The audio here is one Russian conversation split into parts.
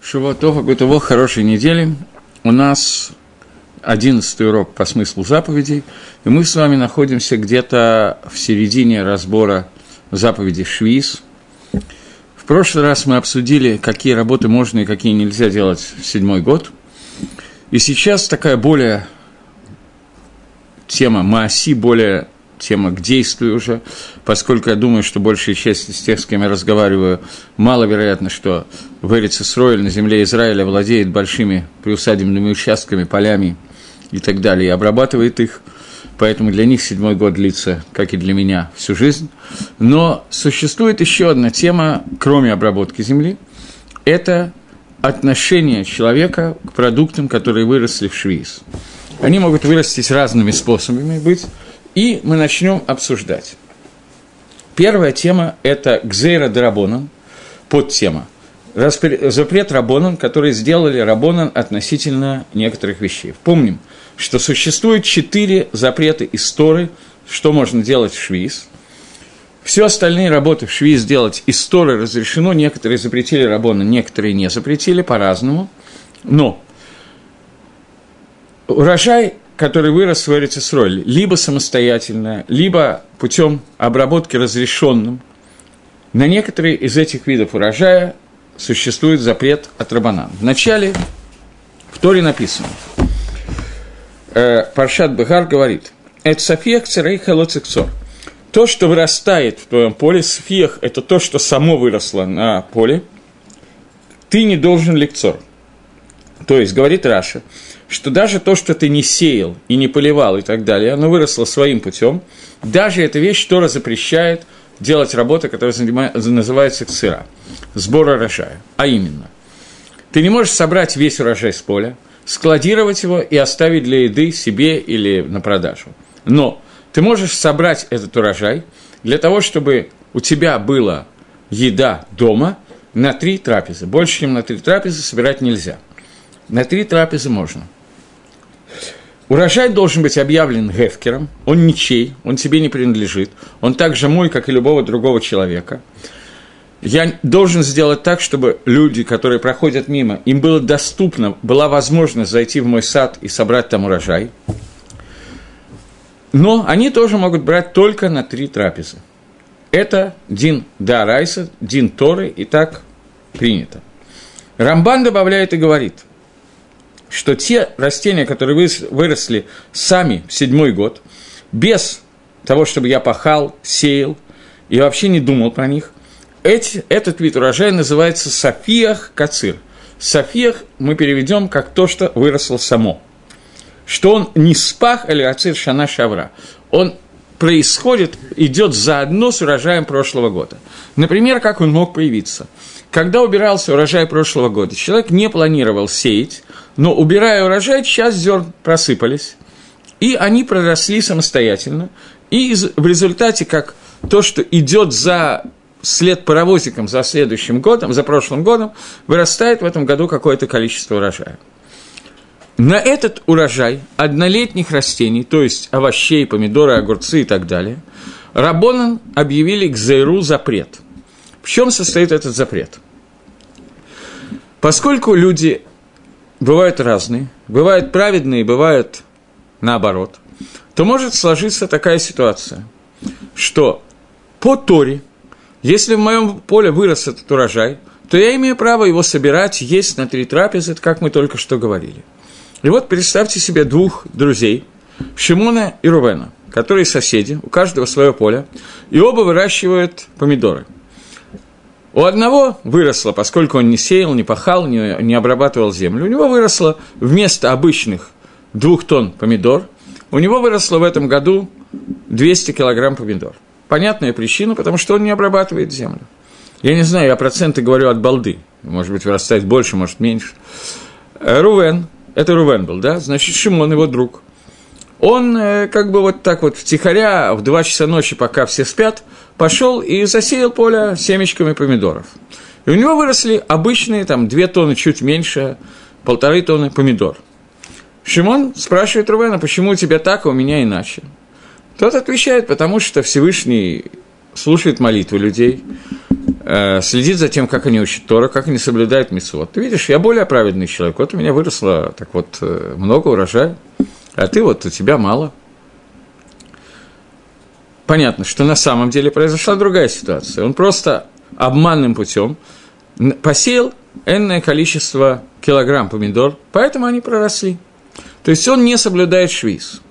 Шивотова Гутово, хорошей недели. У нас одиннадцатый урок по смыслу заповедей, и мы с вами находимся где-то в середине разбора заповедей Швиз. В прошлый раз мы обсудили, какие работы можно и какие нельзя делать в седьмой год. И сейчас такая более тема Мааси, более тема к действию уже, поскольку я думаю, что большая часть из тех, с кем я разговариваю, маловероятно, что в Эрицесройль на земле Израиля владеет большими приусадебными участками, полями и так далее, и обрабатывает их, поэтому для них седьмой год длится, как и для меня, всю жизнь. Но существует еще одна тема, кроме обработки земли, это отношение человека к продуктам, которые выросли в Швейц. Они могут вырастить разными способами быть, и мы начнем обсуждать. Первая тема – это Гзейра Дарабонан, подтема. Запрет Рабонан, который сделали Рабонан относительно некоторых вещей. Помним, что существует четыре запрета истории, что можно делать в Швиз. Все остальные работы в Швиз делать истории разрешено, некоторые запретили Рабона, некоторые не запретили по-разному. Но урожай который вырос в Эрицесроле, либо самостоятельно, либо путем обработки разрешенным, на некоторые из этих видов урожая существует запрет от рабанан. Вначале в Торе написано, э, Паршат Бехар говорит, «Это сафиях царей халоциксор». То, что вырастает в твоем поле, сфиях – это то, что само выросло на поле, ты не должен лекцор. То есть, говорит Раша, что даже то, что ты не сеял и не поливал и так далее, оно выросло своим путем, даже эта вещь Тора запрещает делать работу, которая называется ксыра, сбор урожая. А именно, ты не можешь собрать весь урожай с поля, складировать его и оставить для еды себе или на продажу. Но ты можешь собрать этот урожай для того, чтобы у тебя была еда дома на три трапезы. Больше, чем на три трапезы собирать нельзя. На три трапезы можно – Урожай должен быть объявлен Гефкером, он ничей, он тебе не принадлежит, он так же мой, как и любого другого человека. Я должен сделать так, чтобы люди, которые проходят мимо, им было доступно, была возможность зайти в мой сад и собрать там урожай. Но они тоже могут брать только на три трапезы. Это Дин Дарайса, Дин Торы, и так принято. Рамбан добавляет и говорит – что те растения, которые выросли сами в седьмой год, без того, чтобы я пахал, сеял и вообще не думал про них, эти, этот вид урожая называется сафиях кацир. Сафиях мы переведем как то, что выросло само. Что он не спах или ацир шана шавра. Он происходит, идет заодно с урожаем прошлого года. Например, как он мог появиться. Когда убирался урожай прошлого года, человек не планировал сеять, но убирая урожай, часть зерн просыпались, и они проросли самостоятельно, и в результате, как то, что идет за след паровозиком за следующим годом, за прошлым годом, вырастает в этом году какое-то количество урожая. На этот урожай однолетних растений, то есть овощей, помидоры, огурцы и так далее, Рабонан объявили к Зейру запрет. В чем состоит этот запрет? Поскольку люди бывают разные, бывают праведные, бывают наоборот, то может сложиться такая ситуация, что по Торе, если в моем поле вырос этот урожай, то я имею право его собирать, есть на три трапезы, как мы только что говорили. И вот представьте себе двух друзей, Шимона и Рувена, которые соседи, у каждого свое поле, и оба выращивают помидоры – у одного выросло, поскольку он не сеял, не пахал, не, не обрабатывал землю, у него выросло вместо обычных двух тонн помидор, у него выросло в этом году 200 килограмм помидор. Понятная причина, потому что он не обрабатывает землю. Я не знаю, я проценты говорю от балды. Может быть, вырастает больше, может, меньше. Э, Рувен, это Рувен был, да? Значит, Шимон его друг. Он э, как бы вот так вот втихаря в 2 часа ночи, пока все спят – пошел и засеял поле семечками помидоров. И у него выросли обычные, там, две тонны, чуть меньше, полторы тонны помидор. Шимон спрашивает Рувена, почему у тебя так, а у меня иначе? Тот отвечает, потому что Всевышний слушает молитвы людей, э, следит за тем, как они учат Тора, как они соблюдают митцвот. Ты видишь, я более праведный человек, вот у меня выросло так вот э, много урожая, а ты вот, у тебя мало. Понятно, что на самом деле произошла другая ситуация. Он просто обманным путем посеял энное количество килограмм помидор, поэтому они проросли. То есть он не соблюдает швиз.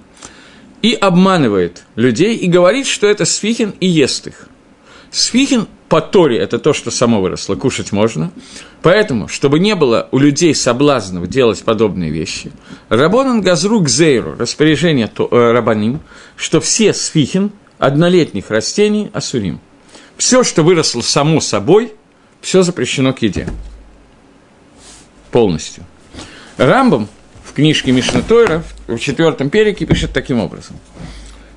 И обманывает людей и говорит, что это сфихин и ест их. Сфихин по Торе – это то, что само выросло, кушать можно. Поэтому, чтобы не было у людей соблазнов делать подобные вещи, Рабонан Газру Гзейру, распоряжение э, Рабаним, что все сфихин однолетних растений асурим. Все, что выросло само собой, все запрещено к еде. Полностью. Рамбам в книжке Мишна Тойра в четвертом перике пишет таким образом –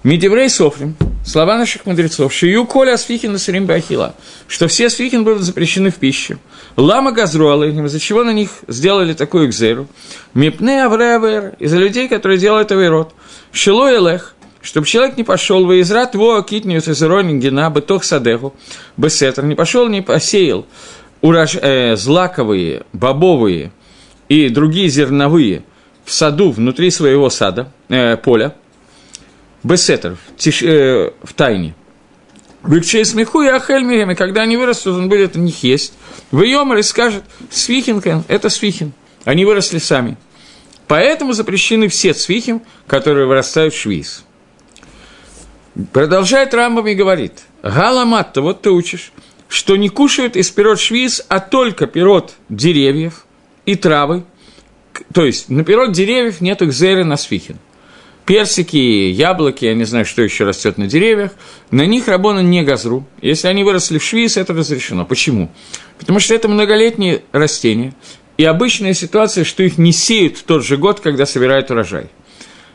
Мидеврей Софрим, слова наших мудрецов, Шию Коля Асфихин Насарим Бахила, что все свихин будут запрещены в пищу. Лама Газруала, из-за чего на них сделали такую экзеру. Мипне Авреавер, из-за людей, которые делают авейрот. Шило Элех, чтобы человек не пошел в Израт, во китниус из Гена, бытох садеху, бесетр, не пошел, не посеял урож... э, злаковые, бобовые и другие зерновые в саду, внутри своего сада, э, поля, бесетер, тиш, э, в тайне. Выкчей смеху и ахельмирем, и когда они вырастут, он будет у них есть. В и скажет, свихинкен, это свихин. Они выросли сами. Поэтому запрещены все свихим, которые вырастают в швиз. Продолжает Рамбам и говорит, Галаматта, вот ты учишь, что не кушают из пирот швиз, а только пирот деревьев и травы. То есть на пирот деревьев нет экзеры на свихин персики, яблоки, я не знаю, что еще растет на деревьях, на них рабона не газру. Если они выросли в швиз, это разрешено. Почему? Потому что это многолетние растения, и обычная ситуация, что их не сеют в тот же год, когда собирают урожай.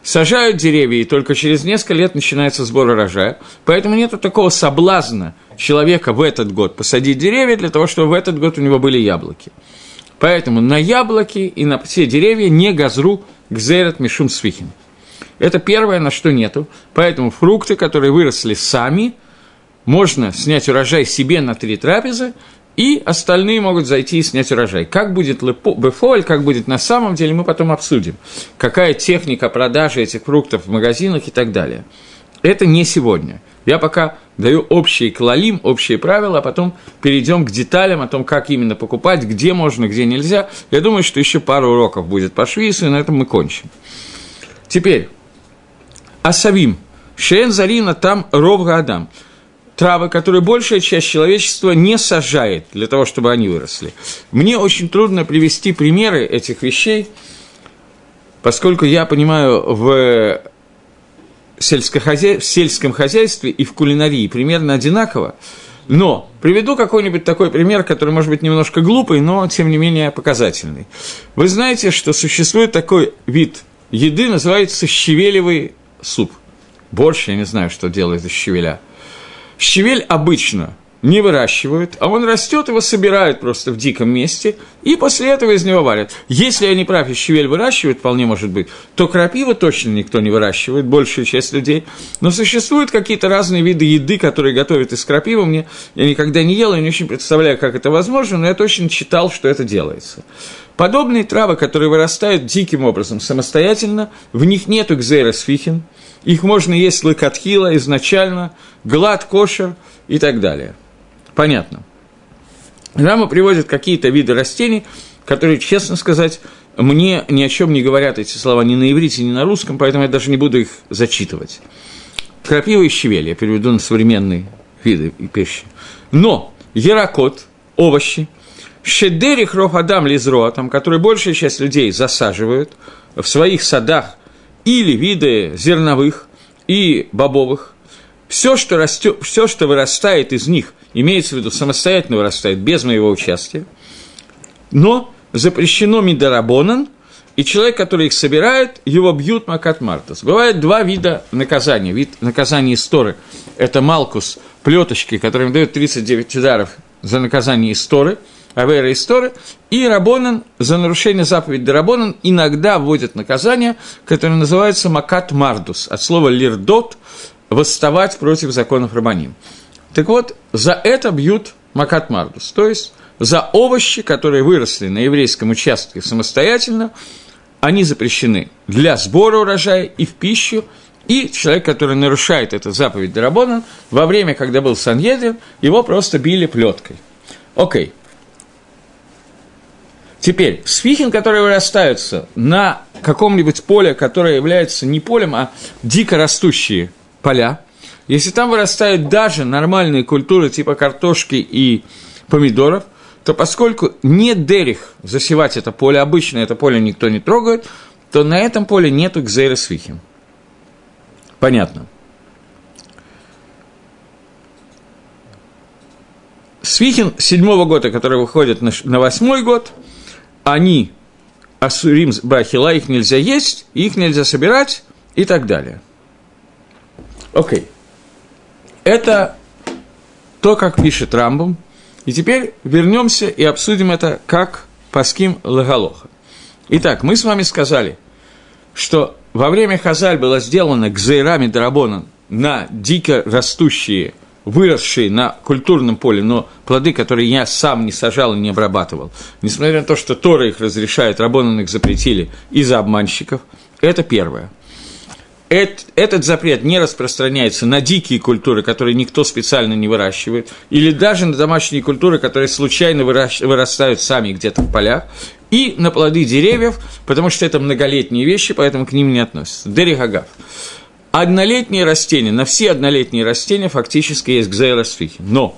Сажают деревья, и только через несколько лет начинается сбор урожая. Поэтому нет такого соблазна человека в этот год посадить деревья для того, чтобы в этот год у него были яблоки. Поэтому на яблоки и на все деревья не газру гзерет мишум свихин. Это первое, на что нету. Поэтому фрукты, которые выросли сами, можно снять урожай себе на три трапезы, и остальные могут зайти и снять урожай. Как будет бефоль, как будет на самом деле, мы потом обсудим. Какая техника продажи этих фруктов в магазинах и так далее. Это не сегодня. Я пока даю общие клалим, общие правила, а потом перейдем к деталям о том, как именно покупать, где можно, где нельзя. Я думаю, что еще пару уроков будет по швейцу, и на этом мы кончим. Теперь, асавим, шен зарина там ровга адам. Травы, которые большая часть человечества не сажает для того, чтобы они выросли. Мне очень трудно привести примеры этих вещей, поскольку я понимаю в сельскохозя... в сельском хозяйстве и в кулинарии примерно одинаково, но приведу какой-нибудь такой пример, который может быть немножко глупый, но тем не менее показательный. Вы знаете, что существует такой вид еды, называется щавелевый суп. Борщ, я не знаю, что делает из щавеля. Щавель обычно не выращивают, а он растет, его собирают просто в диком месте, и после этого из него варят. Если я не прав, и щавель выращивают, вполне может быть, то крапива точно никто не выращивает, большая часть людей. Но существуют какие-то разные виды еды, которые готовят из крапивы. Мне я никогда не ел, я не очень представляю, как это возможно, но я точно читал, что это делается. Подобные травы, которые вырастают диким образом самостоятельно, в них нет экзеросфихин, их можно есть лыкатхила изначально, глад, кошер и так далее. Понятно. Рама приводит какие-то виды растений, которые, честно сказать, мне ни о чем не говорят эти слова ни на иврите, ни на русском, поэтому я даже не буду их зачитывать. Крапива и щавель, я переведу на современные виды пищи. Но ярокот, овощи, Шедерих Рохадам Лизроа, там, который большая часть людей засаживают в своих садах или виды зерновых и бобовых, все, что, растет, все, что вырастает из них, имеется в виду самостоятельно вырастает, без моего участия, но запрещено Мидарабонан, и человек, который их собирает, его бьют Макат Мартас. Бывает два вида наказания. Вид наказания исторы – это Малкус, плеточки, которым дают 39 ударов за наказание исторы – Авера и Сторы, и Рабонан за нарушение заповеди Рабонан иногда вводят наказание, которое называется Макат Мардус, от слова лирдот – восставать против законов Рабаним. Так вот, за это бьют макат мардус, то есть за овощи, которые выросли на еврейском участке самостоятельно, они запрещены для сбора урожая и в пищу, и человек, который нарушает эту заповедь Дарабона, во время, когда был Саньедрин, его просто били плеткой. Окей. Теперь, сфихин, которые вырастаются на каком-нибудь поле, которое является не полем, а дико растущие поля, если там вырастают даже нормальные культуры типа картошки и помидоров, то поскольку нет дерих засевать это поле, обычно это поле никто не трогает, то на этом поле нету гзейра свихим. Понятно. Свихин седьмого года, который выходит на восьмой год, они асурим бахила, их нельзя есть, их нельзя собирать и так далее. Окей. Okay. Это то, как пишет Рамбом. И теперь вернемся и обсудим это как паским лагалоха. Итак, мы с вами сказали, что во время Хазаль было сделано гзейрами Дарабона на дико растущие, выросшие на культурном поле, но плоды, которые я сам не сажал и не обрабатывал, несмотря на то, что Тора их разрешает, Рабонан их запретили из-за обманщиков, это первое. Этот запрет не распространяется на дикие культуры, которые никто специально не выращивает, или даже на домашние культуры, которые случайно вырастают сами где-то в полях и на плоды деревьев, потому что это многолетние вещи, поэтому к ним не относятся. Дерихагав. Однолетние растения, на все однолетние растения фактически есть гзейросфихи. Но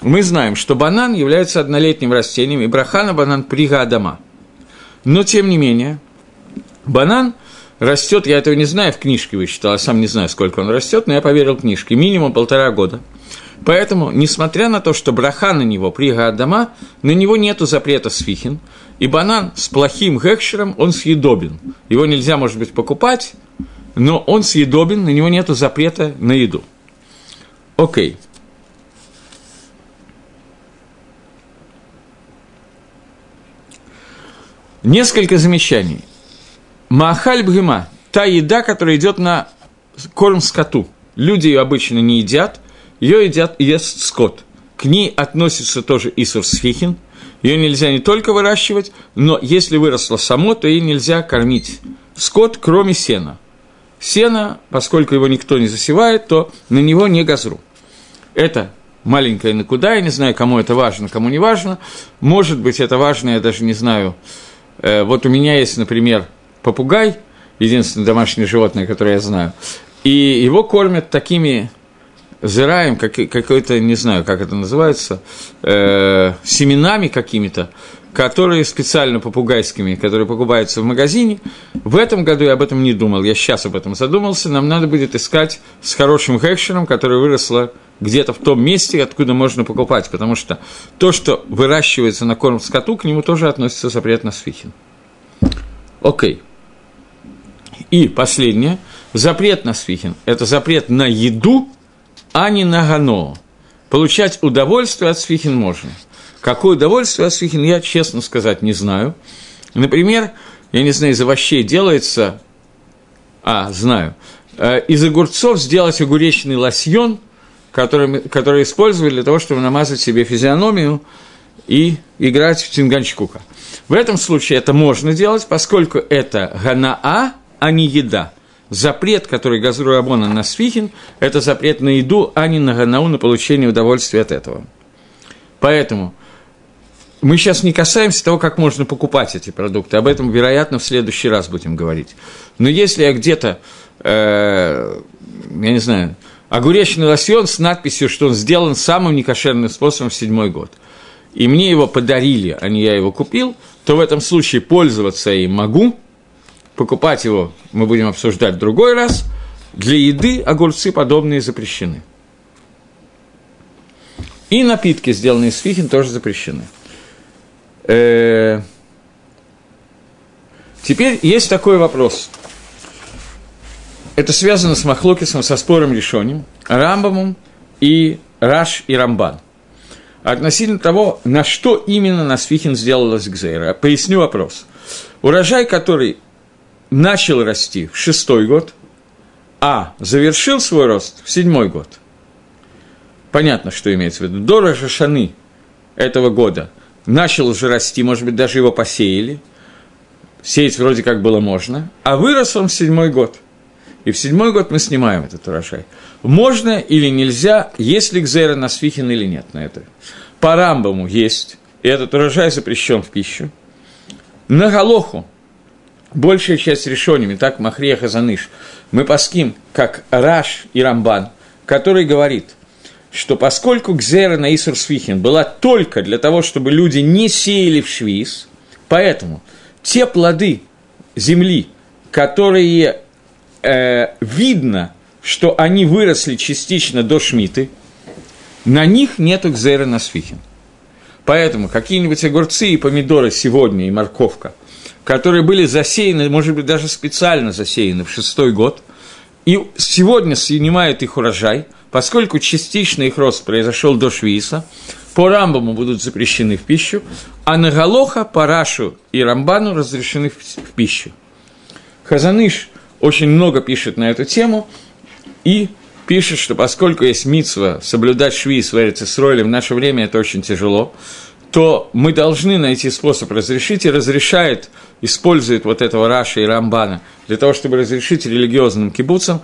мы знаем, что банан является однолетним растением, и брахана банан прига Адама. Но, тем не менее, банан растет, я этого не знаю, в книжке вычитал, я сам не знаю, сколько он растет, но я поверил книжке, минимум полтора года – Поэтому, несмотря на то, что браха на него, прига Адама, на него нету запрета сфихин, и банан с плохим гекшером, он съедобен. Его нельзя, может быть, покупать, но он съедобен, на него нету запрета на еду. Окей. Несколько замечаний. Махаль бгема – та еда, которая идет на корм скоту. Люди ее обычно не едят, ее едят, ест скот. К ней относится тоже Исур Сфихин. Ее нельзя не только выращивать, но если выросло само, то ей нельзя кормить скот, кроме сена. Сено, поскольку его никто не засевает, то на него не газру. Это маленькая накуда, я не знаю, кому это важно, кому не важно. Может быть, это важно, я даже не знаю. Э, вот у меня есть, например, попугай, единственное домашнее животное, которое я знаю, и его кормят такими зираем, как, какой-то, не знаю, как это называется, э, семенами какими-то, которые специально попугайскими, которые покупаются в магазине. В этом году я об этом не думал, я сейчас об этом задумался. Нам надо будет искать с хорошим хэкшером, которое выросло где-то в том месте, откуда можно покупать, потому что то, что выращивается на корм скоту, к нему тоже относится запрет на сфихин. Окей. И последнее. Запрет на сфихин – это запрет на еду – а не на гано. Получать удовольствие от свихин можно. Какое удовольствие от свихин, я, честно сказать, не знаю. Например, я не знаю, из овощей делается, а, знаю, э, из огурцов сделать огуречный лосьон, который, который использовали для того, чтобы намазать себе физиономию и играть в тинганчкука. В этом случае это можно делать, поскольку это ганаа, а не еда – запрет, который Газру Рабона на Свихин, это запрет на еду, а не на ганау, на получение удовольствия от этого. Поэтому мы сейчас не касаемся того, как можно покупать эти продукты. Об этом, вероятно, в следующий раз будем говорить. Но если я где-то, э, я не знаю, огуречный лосьон с надписью, что он сделан самым некошерным способом в седьмой год, и мне его подарили, а не я его купил, то в этом случае пользоваться я им могу – покупать его мы будем обсуждать в другой раз. Для еды огурцы подобные запрещены. И напитки, сделанные из фихин, тоже запрещены. Э, теперь есть такой вопрос. Это связано с Махлокисом, со спором решением, Рамбамом и Раш и Рамбан. Относительно того, на что именно на Свихин сделалась Гзейра. Поясню вопрос. Урожай, который начал расти в шестой год, а завершил свой рост в седьмой год. Понятно, что имеется в виду. До Рожашаны этого года начал уже расти, может быть, даже его посеяли, сеять вроде как было можно, а вырос он в седьмой год. И в седьмой год мы снимаем этот урожай. Можно или нельзя, есть ли гзера на свихин или нет на это. По Рамбаму есть, и этот урожай запрещен в пищу. На Галоху большая часть решениями, так Махрия Хазаныш, мы паским, как Раш и Рамбан, который говорит, что поскольку Гзера на Исур Свихин была только для того, чтобы люди не сеяли в швиз, поэтому те плоды земли, которые э, видно, что они выросли частично до Шмиты, на них нету Гзера на Свихин. Поэтому какие-нибудь огурцы и помидоры сегодня, и морковка, которые были засеяны, может быть, даже специально засеяны в шестой год, и сегодня снимают их урожай, поскольку частично их рост произошел до Швиса, по Рамбаму будут запрещены в пищу, а на Галоха, Парашу и Рамбану разрешены в пищу. Хазаныш очень много пишет на эту тему и пишет, что поскольку есть митсва соблюдать швиз в Эрицесройле, в наше время это очень тяжело, то мы должны найти способ разрешить, и разрешает, использует вот этого Раша и Рамбана для того, чтобы разрешить религиозным кибуцам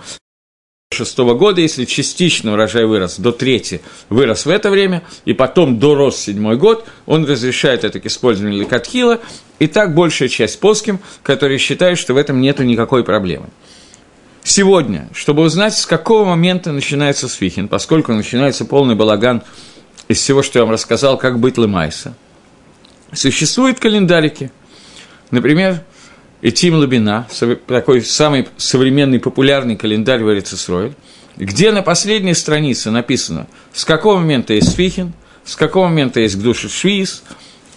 шестого года, если частично урожай вырос до трети, вырос в это время, и потом дорос седьмой год, он разрешает это к использованию лекатхила, и так большая часть плоским, которые считают, что в этом нет никакой проблемы. Сегодня, чтобы узнать, с какого момента начинается свихин, поскольку начинается полный балаган из всего, что я вам рассказал, как быть лымайса, существуют календарики. Например, Этим Лабина, такой самый современный популярный календарь в Эрицесройль, где на последней странице написано, с какого момента есть Свихин, с какого момента есть Гдуша Швиз,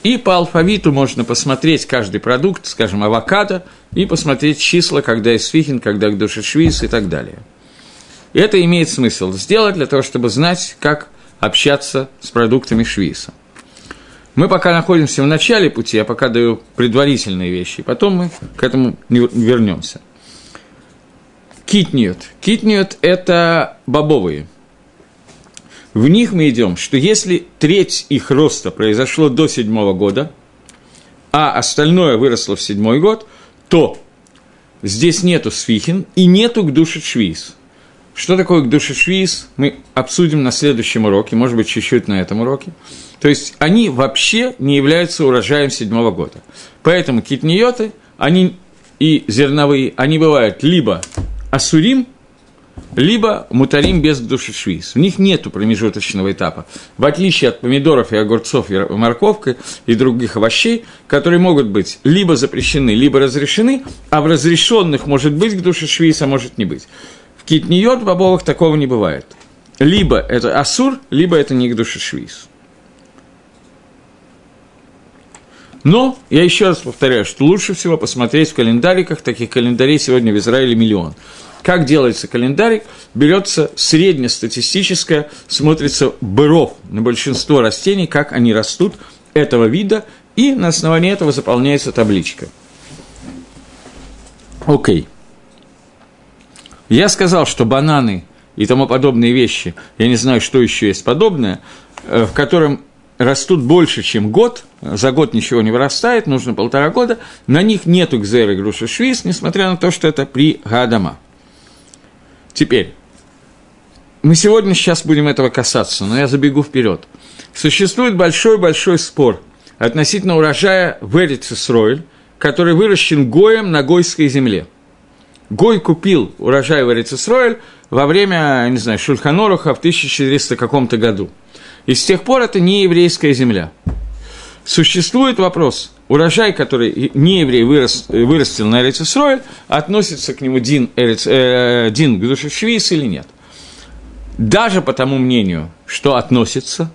и по алфавиту можно посмотреть каждый продукт, скажем, авокадо, и посмотреть числа, когда есть Свихин, когда Гдуша Швиз и так далее. Это имеет смысл сделать для того, чтобы знать, как общаться с продуктами Швиса. Мы пока находимся в начале пути, я пока даю предварительные вещи, потом мы к этому вернемся. Китниот. Китниот – это бобовые. В них мы идем, что если треть их роста произошло до седьмого года, а остальное выросло в седьмой год, то здесь нету свихин и нету гдушит швиз. Что такое гдушит швиз, мы обсудим на следующем уроке, может быть, чуть-чуть на этом уроке. То есть они вообще не являются урожаем седьмого года. Поэтому китниоты, они и зерновые, они бывают либо асурим, либо мутарим без души швиз. В них нет промежуточного этапа. В отличие от помидоров и огурцов и морковки и других овощей, которые могут быть либо запрещены, либо разрешены, а в разрешенных может быть к душе швиз, а может не быть. В китниот бобовых такого не бывает. Либо это асур, либо это душе швиз. Но, я еще раз повторяю, что лучше всего посмотреть в календариках, таких календарей сегодня в Израиле миллион. Как делается календарик? Берется среднестатистическое, смотрится быров на большинство растений, как они растут этого вида, и на основании этого заполняется табличка. Окей. Я сказал, что бананы и тому подобные вещи, я не знаю, что еще есть подобное, э, в котором растут больше, чем год, за год ничего не вырастает, нужно полтора года, на них нету гзеры груши швиз, несмотря на то, что это при гадама. Теперь, мы сегодня сейчас будем этого касаться, но я забегу вперед. Существует большой-большой спор относительно урожая в Эрицесройль, который выращен Гоем на Гойской земле. Гой купил урожай в Эрицесройль во время, не знаю, Шульханоруха в 1400 каком-то году – и с тех пор это не еврейская земля. Существует вопрос, урожай, который не еврей вырос, вырастил на Эрицесройль, относится к нему Дин, Эрец, э, Дин Гдушевшвиз или нет. Даже по тому мнению, что относится,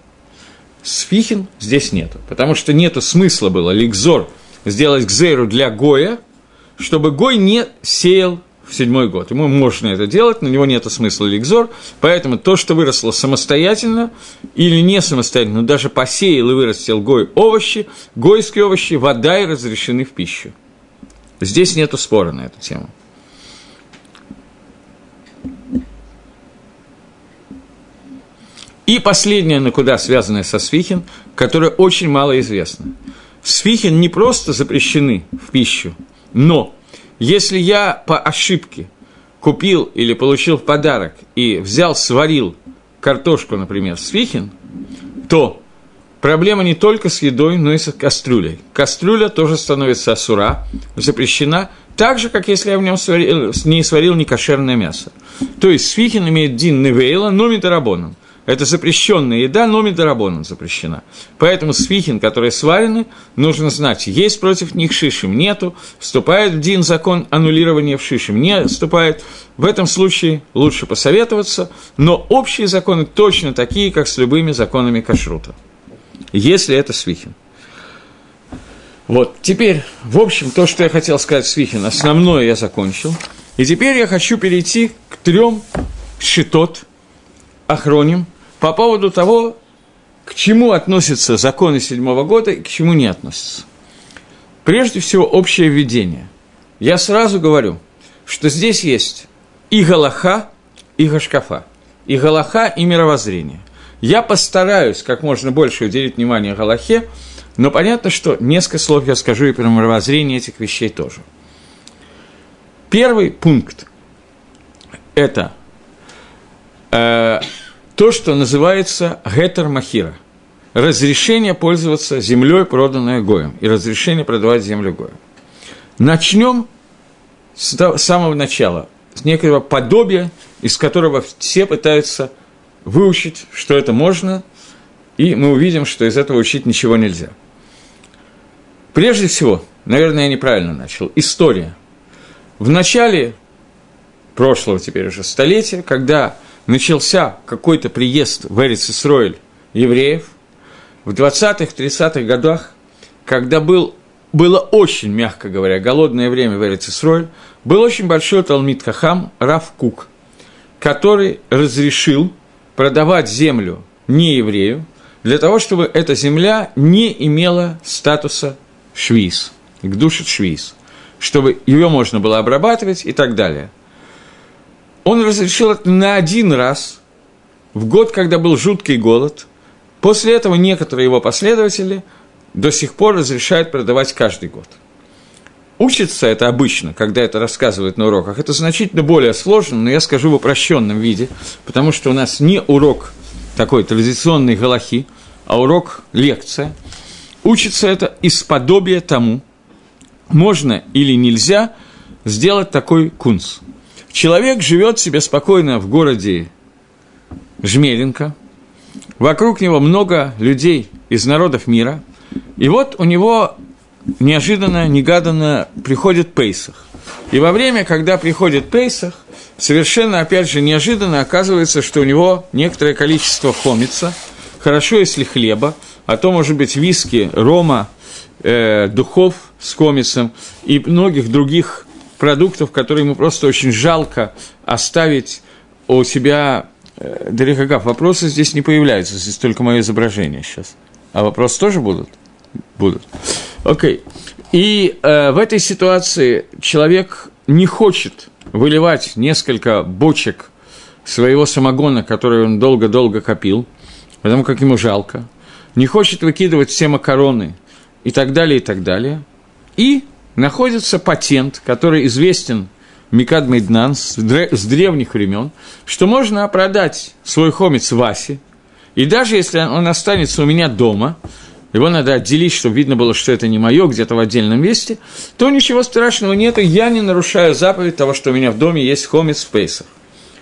Сфихин здесь нету, потому что нету смысла было ликзор сделать гзеру для Гоя, чтобы Гой не сеял в седьмой год. Ему можно это делать, на него нет смысла ликзор, поэтому то, что выросло самостоятельно или не самостоятельно, но даже посеял и вырастил гой овощи, гойские овощи, вода и разрешены в пищу. Здесь нет спора на эту тему. И последняя накуда, связанная со Свихин, которая очень мало известна. Свихин не просто запрещены в пищу, но если я по ошибке купил или получил в подарок и взял, сварил картошку, например, свихин, то проблема не только с едой, но и с кастрюлей. Кастрюля тоже становится асура, запрещена, так же, как если я в нем сварил, не сварил некошерное мясо. То есть свихин имеет дин невейла, но метарабоном – это запрещенная еда, но медорабоном запрещена. Поэтому свихин, которые сварены, нужно знать, есть против них шишим, нету, вступает в дин закон аннулирования в шишим, не вступает. В этом случае лучше посоветоваться, но общие законы точно такие, как с любыми законами кашрута, если это свихин. Вот, теперь, в общем, то, что я хотел сказать Свихин, основное я закончил. И теперь я хочу перейти к трем шитот, охроним, по поводу того, к чему относятся законы седьмого года и к чему не относятся. Прежде всего, общее введение. Я сразу говорю, что здесь есть и Галаха, и Гашкафа. И Галаха, и мировоззрение. Я постараюсь как можно больше уделить внимание Галахе, но понятно, что несколько слов я скажу и про мировоззрение этих вещей тоже. Первый пункт – это э, то, что называется гетер махира – разрешение пользоваться землей, проданной Гоем, и разрешение продавать землю Гоем. Начнем с самого начала, с некого подобия, из которого все пытаются выучить, что это можно, и мы увидим, что из этого учить ничего нельзя. Прежде всего, наверное, я неправильно начал, история. В начале прошлого теперь уже столетия, когда начался какой-то приезд в Эрицисройль евреев. В 20-х, 30-х годах, когда был, было очень, мягко говоря, голодное время в Эрицисройль, был очень большой Талмит Хахам Раф Кук, который разрешил продавать землю не еврею, для того, чтобы эта земля не имела статуса швиз, к душе швиз, чтобы ее можно было обрабатывать и так далее – он разрешил это на один раз, в год, когда был жуткий голод. После этого некоторые его последователи до сих пор разрешают продавать каждый год. Учится это обычно, когда это рассказывают на уроках, это значительно более сложно, но я скажу в упрощенном виде, потому что у нас не урок такой традиционной галахи, а урок лекция. Учится это из подобия тому, можно или нельзя сделать такой кунс – Человек живет себе спокойно в городе Жмеринка, вокруг него много людей из народов мира, и вот у него неожиданно, негаданно приходит Пейсах. И во время, когда приходит Пейсах, совершенно, опять же, неожиданно оказывается, что у него некоторое количество хомица, хорошо, если хлеба, а то, может быть, виски, рома, э, духов с комицем и многих других продуктов, которые ему просто очень жалко оставить у себя. Э, Дорогогав, вопросы здесь не появляются, здесь только мое изображение сейчас. А вопросы тоже будут? Будут. Окей. И э, в этой ситуации человек не хочет выливать несколько бочек своего самогона, который он долго-долго копил, потому как ему жалко, не хочет выкидывать все макароны и так далее, и так далее. И находится патент, который известен Микад Мейднан с древних времен, что можно продать свой хомец Васе, и даже если он останется у меня дома, его надо отделить, чтобы видно было, что это не мое, где-то в отдельном месте, то ничего страшного нет, и я не нарушаю заповедь того, что у меня в доме есть хомец в Пейсах.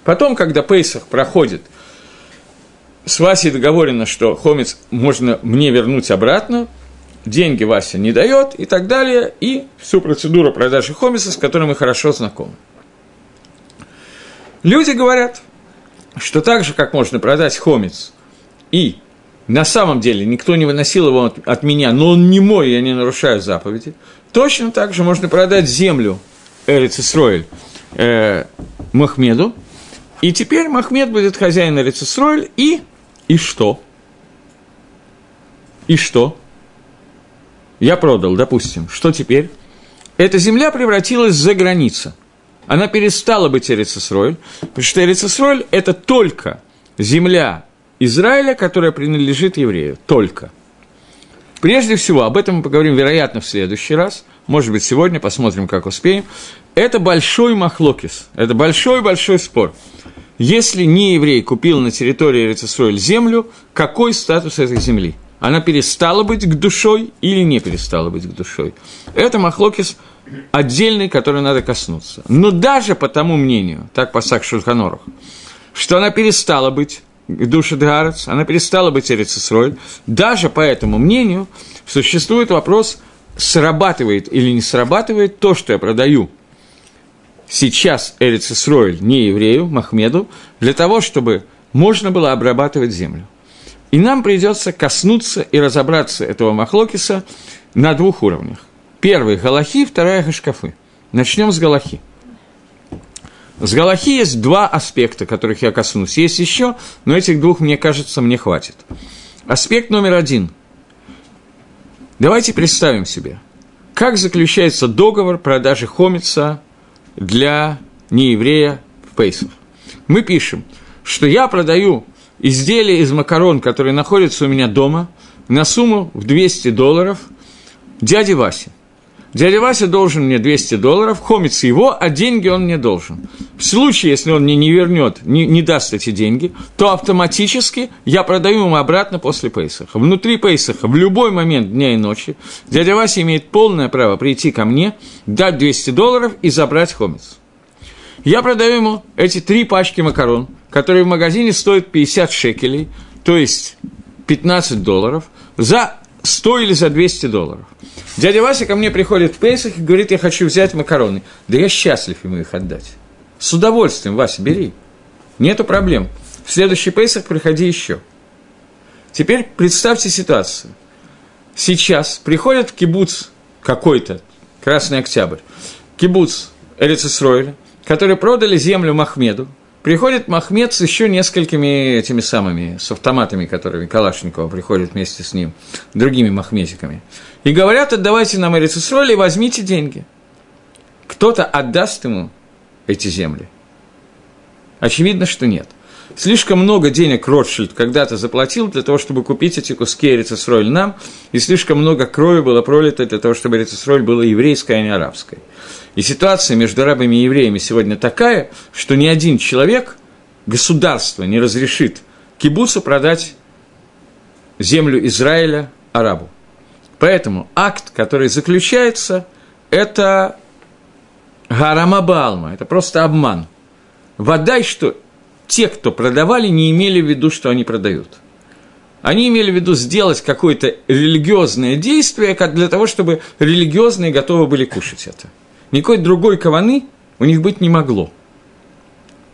Потом, когда Пейсах проходит, с Васей договорено, что хомец можно мне вернуть обратно, деньги Вася не дает и так далее, и всю процедуру продажи хомиса, с которой мы хорошо знакомы. Люди говорят, что так же, как можно продать хомец, и на самом деле никто не выносил его от, от меня, но он не мой, я не нарушаю заповеди, точно так же можно продать землю Эрец Исроэль э, Махмеду, и теперь Махмед будет хозяин Эрец Исроэль, и, и что? И что? Я продал, допустим, что теперь? Эта земля превратилась за границу. Она перестала быть Эрицесроль, потому что Эрицесроль – это только земля Израиля, которая принадлежит еврею. Только. Прежде всего, об этом мы поговорим, вероятно, в следующий раз. Может быть, сегодня, посмотрим, как успеем. Это большой махлокис. Это большой-большой спор. Если не еврей купил на территории Эрицесройль землю, какой статус этой земли? Она перестала быть к душой или не перестала быть к душой? Это махлокис отдельный, который надо коснуться. Но даже по тому мнению, так по Шульханорах, что она перестала быть душа Деарец, она перестала быть Эрицесроль. Даже по этому мнению существует вопрос, срабатывает или не срабатывает то, что я продаю сейчас Эрицесройль не еврею, Махмеду, для того, чтобы можно было обрабатывать землю. И нам придется коснуться и разобраться этого Махлокиса на двух уровнях. Первый – Галахи, вторая – Хашкафы. Начнем с Галахи. С Галахи есть два аспекта, которых я коснусь. Есть еще, но этих двух, мне кажется, мне хватит. Аспект номер один. Давайте представим себе, как заключается договор продажи хомица для нееврея в Пейсах. Мы пишем, что я продаю изделие из макарон, которые находятся у меня дома, на сумму в 200 долларов дяде Васе. Дядя Вася должен мне 200 долларов, хомец его, а деньги он мне должен. В случае, если он мне не вернет, не, не даст эти деньги, то автоматически я продаю ему обратно после Пейсаха. Внутри Пейсаха, в любой момент дня и ночи, дядя Вася имеет полное право прийти ко мне, дать 200 долларов и забрать хомец. Я продаю ему эти три пачки макарон, которые в магазине стоят 50 шекелей, то есть 15 долларов, за 100 или за 200 долларов. Дядя Вася ко мне приходит в Пейсах и говорит, я хочу взять макароны. Да я счастлив ему их отдать. С удовольствием, Вася, бери. Нету проблем. В следующий Пейсах приходи еще. Теперь представьте ситуацию. Сейчас приходит в кибуц какой-то, Красный Октябрь, кибуц Эрицесройля, которые продали землю Махмеду, Приходит Махмед с еще несколькими этими самыми, с автоматами, которыми Калашникова приходит вместе с ним, другими махметиками. И говорят, отдавайте нам Эрицесроль и возьмите деньги. Кто-то отдаст ему эти земли? Очевидно, что нет. Слишком много денег Ротшильд когда-то заплатил для того, чтобы купить эти куски Эрицесроль нам, и слишком много крови было пролито для того, чтобы Эрицесроль была еврейской, а не арабской. И ситуация между арабами и евреями сегодня такая, что ни один человек, государство не разрешит кибуцу продать землю Израиля арабу. Поэтому акт, который заключается, это Гарамабалма, это просто обман. Водай, что те, кто продавали, не имели в виду, что они продают. Они имели в виду сделать какое-то религиозное действие для того, чтобы религиозные готовы были кушать это. Никакой другой каваны у них быть не могло.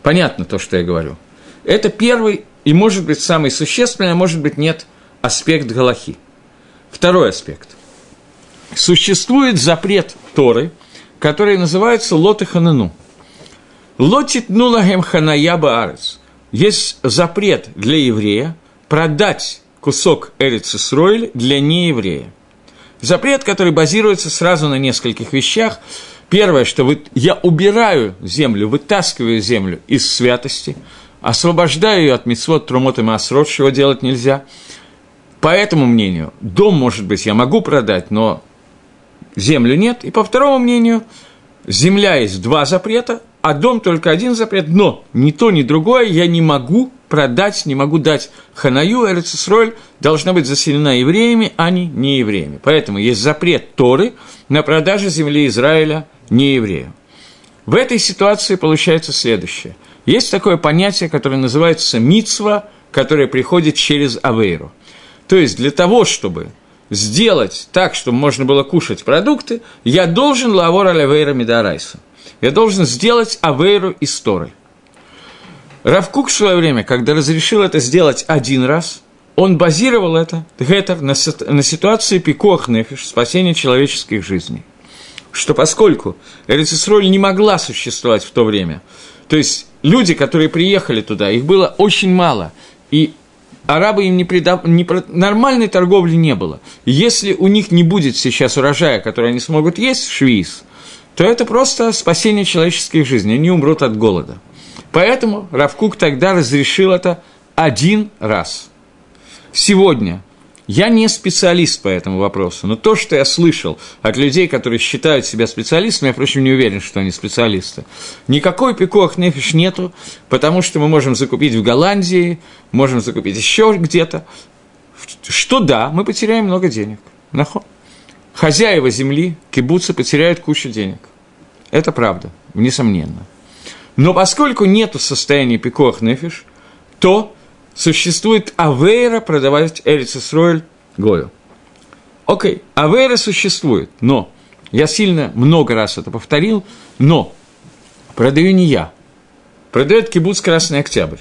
Понятно то, что я говорю. Это первый и, может быть, самый существенный, а может быть, нет, аспект Галахи. Второй аспект. Существует запрет Торы, который называется Лот Ханану. Лотит нулахем ханая баарец. Есть запрет для еврея продать кусок Эрицисройль для нееврея. Запрет, который базируется сразу на нескольких вещах – Первое, что вы, я убираю землю, вытаскиваю землю из святости, освобождаю ее от митцвот, трумот и масрот, чего делать нельзя. По этому мнению, дом, может быть, я могу продать, но землю нет. И по второму мнению, земля есть два запрета, а дом только один запрет, но ни то, ни другое я не могу продать, не могу дать ханаю, Эрицесроль должна быть заселена евреями, а не неевреями. Поэтому есть запрет Торы на продажу земли Израиля не еврею. В этой ситуации получается следующее. Есть такое понятие, которое называется мицва, которое приходит через авейру. То есть для того, чтобы сделать так, чтобы можно было кушать продукты, я должен лавор авейра медарайса. Я должен сделать авейру из Торы. Равкук в свое время, когда разрешил это сделать один раз, он базировал это, это на, на ситуации пикохных, спасения человеческих жизней что поскольку Эрицисроль не могла существовать в то время, то есть люди, которые приехали туда, их было очень мало, и арабы им не придав... не... нормальной торговли не было. Если у них не будет сейчас урожая, который они смогут есть, швиз, то это просто спасение человеческих жизней, они умрут от голода. Поэтому Равкук тогда разрешил это один раз. Сегодня я не специалист по этому вопросу, но то, что я слышал от людей, которые считают себя специалистами, я, впрочем, не уверен, что они специалисты, никакой пикох нефиш нету, потому что мы можем закупить в Голландии, можем закупить еще где-то, что да, мы потеряем много денег. Хозяева земли, кибуцы, потеряют кучу денег. Это правда, несомненно. Но поскольку нету состояния пикох нефиш, то существует авейра продавать Эрицесройль Гою. Окей, авейра существует, но я сильно много раз это повторил, но продаю не я. Продает кибуц Красный Октябрь.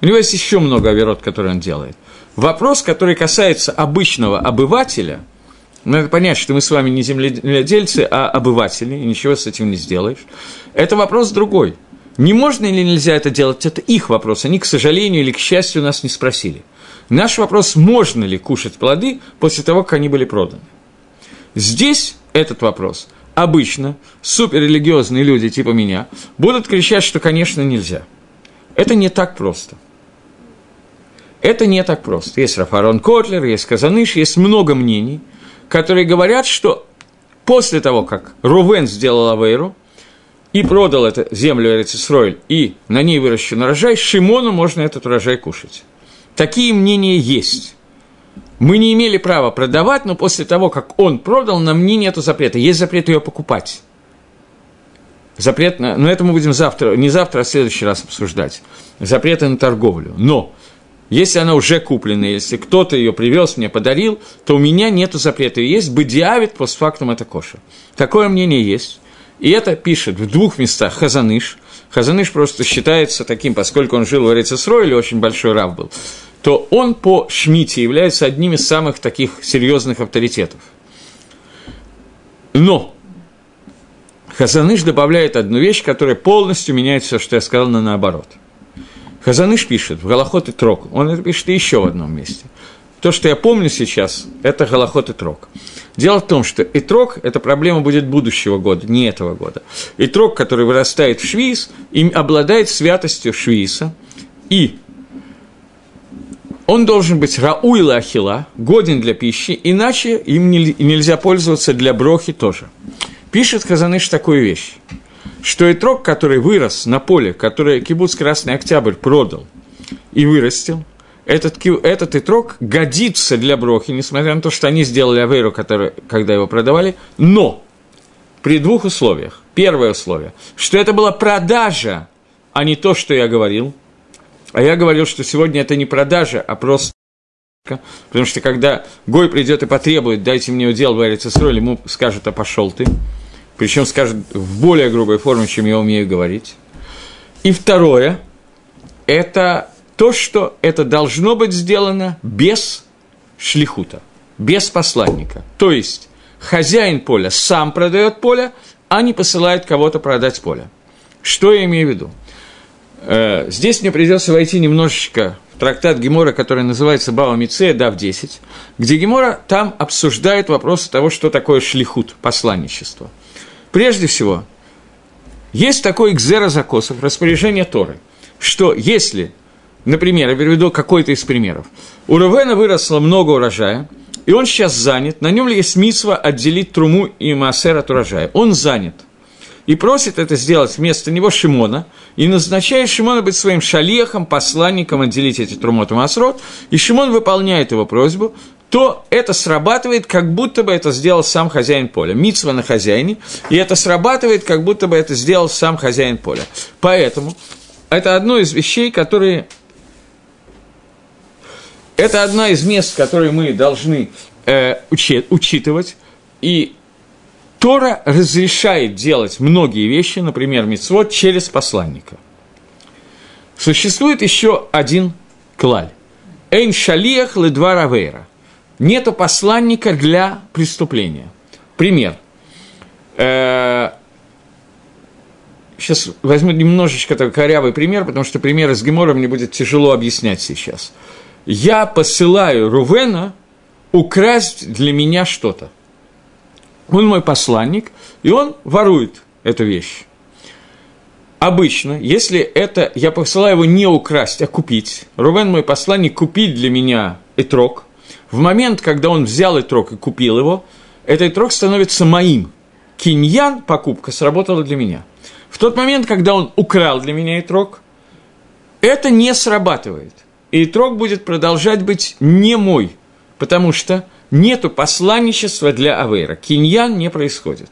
У него есть еще много оверот, которые он делает. Вопрос, который касается обычного обывателя, надо понять, что мы с вами не земледельцы, а обыватели, и ничего с этим не сделаешь. Это вопрос другой – не можно или нельзя это делать, это их вопрос. Они, к сожалению или к счастью, нас не спросили. Наш вопрос, можно ли кушать плоды после того, как они были проданы. Здесь этот вопрос. Обычно суперрелигиозные люди типа меня будут кричать, что, конечно, нельзя. Это не так просто. Это не так просто. Есть Рафарон Котлер, есть Казаныш, есть много мнений, которые говорят, что после того, как Рувен сделал Авейру – и продал эту землю Эрицисройль, и на ней выращен урожай, Шимону можно этот урожай кушать. Такие мнения есть. Мы не имели права продавать, но после того, как он продал, на мне нет запрета. Есть запрет ее покупать. Запрет на... Но это мы будем завтра, не завтра, а в следующий раз обсуждать. Запреты на торговлю. Но если она уже куплена, если кто-то ее привез, мне подарил, то у меня нет запрета. Есть бы диавит, постфактум это кошер. Такое мнение есть. И это пишет в двух местах Хазаныш. Хазаныш просто считается таким, поскольку он жил в Эрицесрое, или очень большой раб был, то он по Шмите является одним из самых таких серьезных авторитетов. Но Хазаныш добавляет одну вещь, которая полностью меняет все, что я сказал, на наоборот. Хазаныш пишет в Галахот и Трок, он это пишет еще в одном месте. То, что я помню сейчас, это Галахот и Трок. Дело в том, что итрок – это проблема будет будущего года, не этого года. Итрок, который вырастает в швиз, им обладает святостью швиса, и он должен быть рауила ахила, годен для пищи, иначе им нельзя пользоваться для брохи тоже. Пишет Казаныш такую вещь, что итрок, который вырос на поле, который кибуц Красный Октябрь продал и вырастил – этот, этот итрок годится для брохи, несмотря на то, что они сделали авейру, который, когда его продавали, но при двух условиях. Первое условие, что это была продажа, а не то, что я говорил. А я говорил, что сегодня это не продажа, а просто Потому что когда Гой придет и потребует, дайте мне удел в Эрицесроль, ему скажут, а пошел ты. Причем скажет в более грубой форме, чем я умею говорить. И второе, это то, что это должно быть сделано без шлихута, без посланника. То есть хозяин поля сам продает поле, а не посылает кого-то продать поле. Что я имею в виду? Э, здесь мне придется войти немножечко в трактат Гемора, который называется Бава Мицея, Дав 10, где Гемора там обсуждает вопрос того, что такое шлихут, посланничество. Прежде всего, есть такой экзера закосов, распоряжение Торы, что если Например, я приведу какой-то из примеров. У Рувена выросло много урожая, и он сейчас занят, на нем ли есть митсва отделить труму и массер от урожая. Он занят. И просит это сделать вместо него Шимона, и назначает Шимона быть своим шалехом, посланником отделить эти трумот и масрот, и Шимон выполняет его просьбу, то это срабатывает, как будто бы это сделал сам хозяин поля. Митсва на хозяине, и это срабатывает, как будто бы это сделал сам хозяин поля. Поэтому это одно из вещей, которые это одна из мест, которые мы должны э, учи, учитывать. И Тора разрешает делать многие вещи, например, мицвод, через посланника. Существует еще один клаль. Эйн шалиях ледва равейра. Нету посланника для преступления. Пример. Э, сейчас возьму немножечко такой корявый пример, потому что пример из Гемора мне будет тяжело объяснять сейчас я посылаю Рувена украсть для меня что-то. Он мой посланник, и он ворует эту вещь. обычно, если это, я посылаю его не украсть, а купить, Рувен, мой посланник, купить для меня этрог, в момент, когда он взял этрог и купил его, этот этрог становится моим. Киньян, покупка, сработала для меня. В тот момент, когда он украл для меня этрог, это не срабатывает. И этрог будет продолжать быть не мой, потому что нету посланничества для Авейра. Киньян не происходит.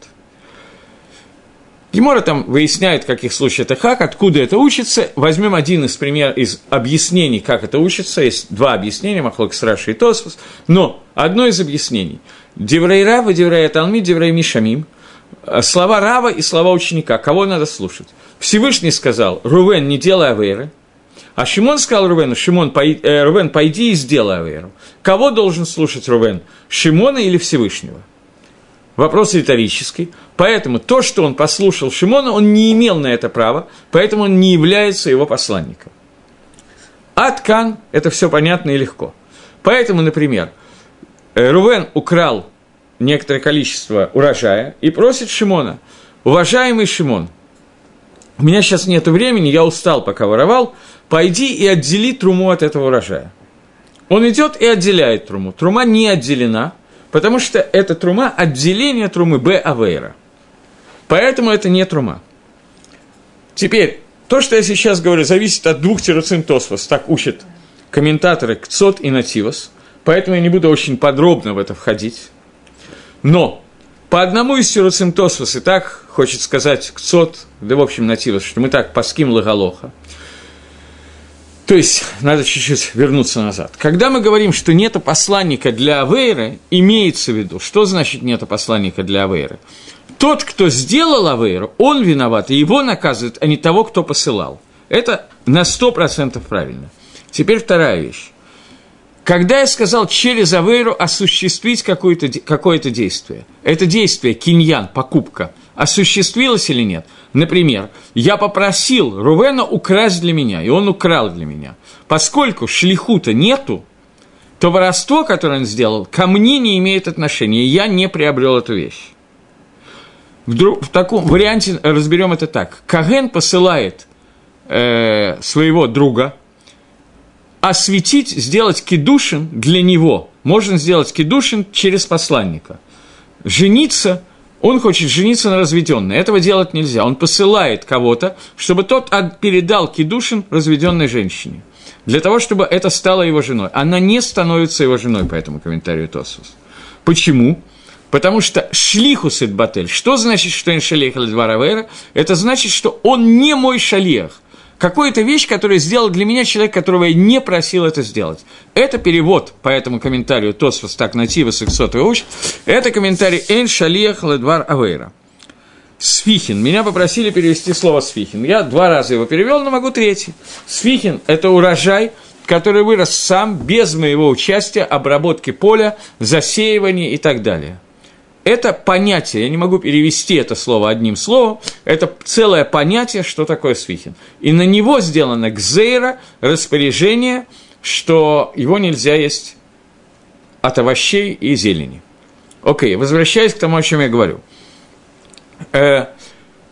Гемара там выясняет, в каких случаях это так, откуда это учится. Возьмем один из примеров, из объяснений, как это учится. Есть два объяснения, מחלוקת Раши и Тосфос. Но одно из объяснений. דברי הרב, דברי התלמיד, דברי מי שומעים. Слова Рава и слова ученика. Кого надо слушать? Всевышний сказал, Рувен, не делай аверы. А Шимон сказал Рувену, Шимон, пой, э, Рувен, пойди и сделай аверу. Кого должен слушать Рувен? Шимона или Всевышнего? Вопрос риторический. Поэтому то, что он послушал Шимона, он не имел на это права, поэтому он не является его посланником. Аткан – это все понятно и легко. Поэтому, например, э, Рувен украл некоторое количество урожая и просит Шимона, уважаемый Шимон, у меня сейчас нет времени, я устал, пока воровал, пойди и отдели труму от этого урожая. Он идет и отделяет труму. Трума не отделена – Потому что это трума – отделение трумы Б Авейра. Поэтому это не трума. Теперь, то, что я сейчас говорю, зависит от двух тироцин Тосфос, так учат комментаторы Кцот и Нативос, поэтому я не буду очень подробно в это входить. Но по одному из тироцин Тосфос, и так хочет сказать Кцот, да в общем Нативос, что мы так паским лагалоха – то есть, надо чуть-чуть вернуться назад. Когда мы говорим, что нет посланника для Авейры, имеется в виду, что значит нет посланника для Авейры? Тот, кто сделал Авейру, он виноват, и его наказывают, а не того, кто посылал. Это на 100% правильно. Теперь вторая вещь. Когда я сказал через Авейру осуществить какое-то, какое-то действие, это действие, киньян, покупка, осуществилось или нет – Например, я попросил Рувена украсть для меня, и он украл для меня. Поскольку шлихута нету, то воровство, которое он сделал, ко мне не имеет отношения, и я не приобрел эту вещь. В, в таком варианте разберем это так. Каген посылает э, своего друга осветить, сделать кедушин для него. Можно сделать кедушин через посланника. Жениться – он хочет жениться на разведенной. Этого делать нельзя. Он посылает кого-то, чтобы тот передал кидушин разведенной женщине. Для того, чтобы это стало его женой. Она не становится его женой по этому комментарию Тосус. Почему? Потому что шлихус батель. Что значит, что он шалех или Это значит, что он не мой шалех какую-то вещь, которую сделал для меня человек, которого я не просил это сделать. Это перевод по этому комментарию Тосфос так натива сексотый учит. Это комментарий Эйн Шалиях Ледвар Авейра. Сфихин. Меня попросили перевести слово сфихин. Я два раза его перевел, но могу третий. Сфихин – это урожай, который вырос сам, без моего участия, обработки поля, засеивания и так далее – это понятие, я не могу перевести это слово одним словом, это целое понятие, что такое свихин. И на него сделано гзейра, распоряжение, что его нельзя есть от овощей и зелени. Окей, возвращаясь к тому, о чем я говорю. Э,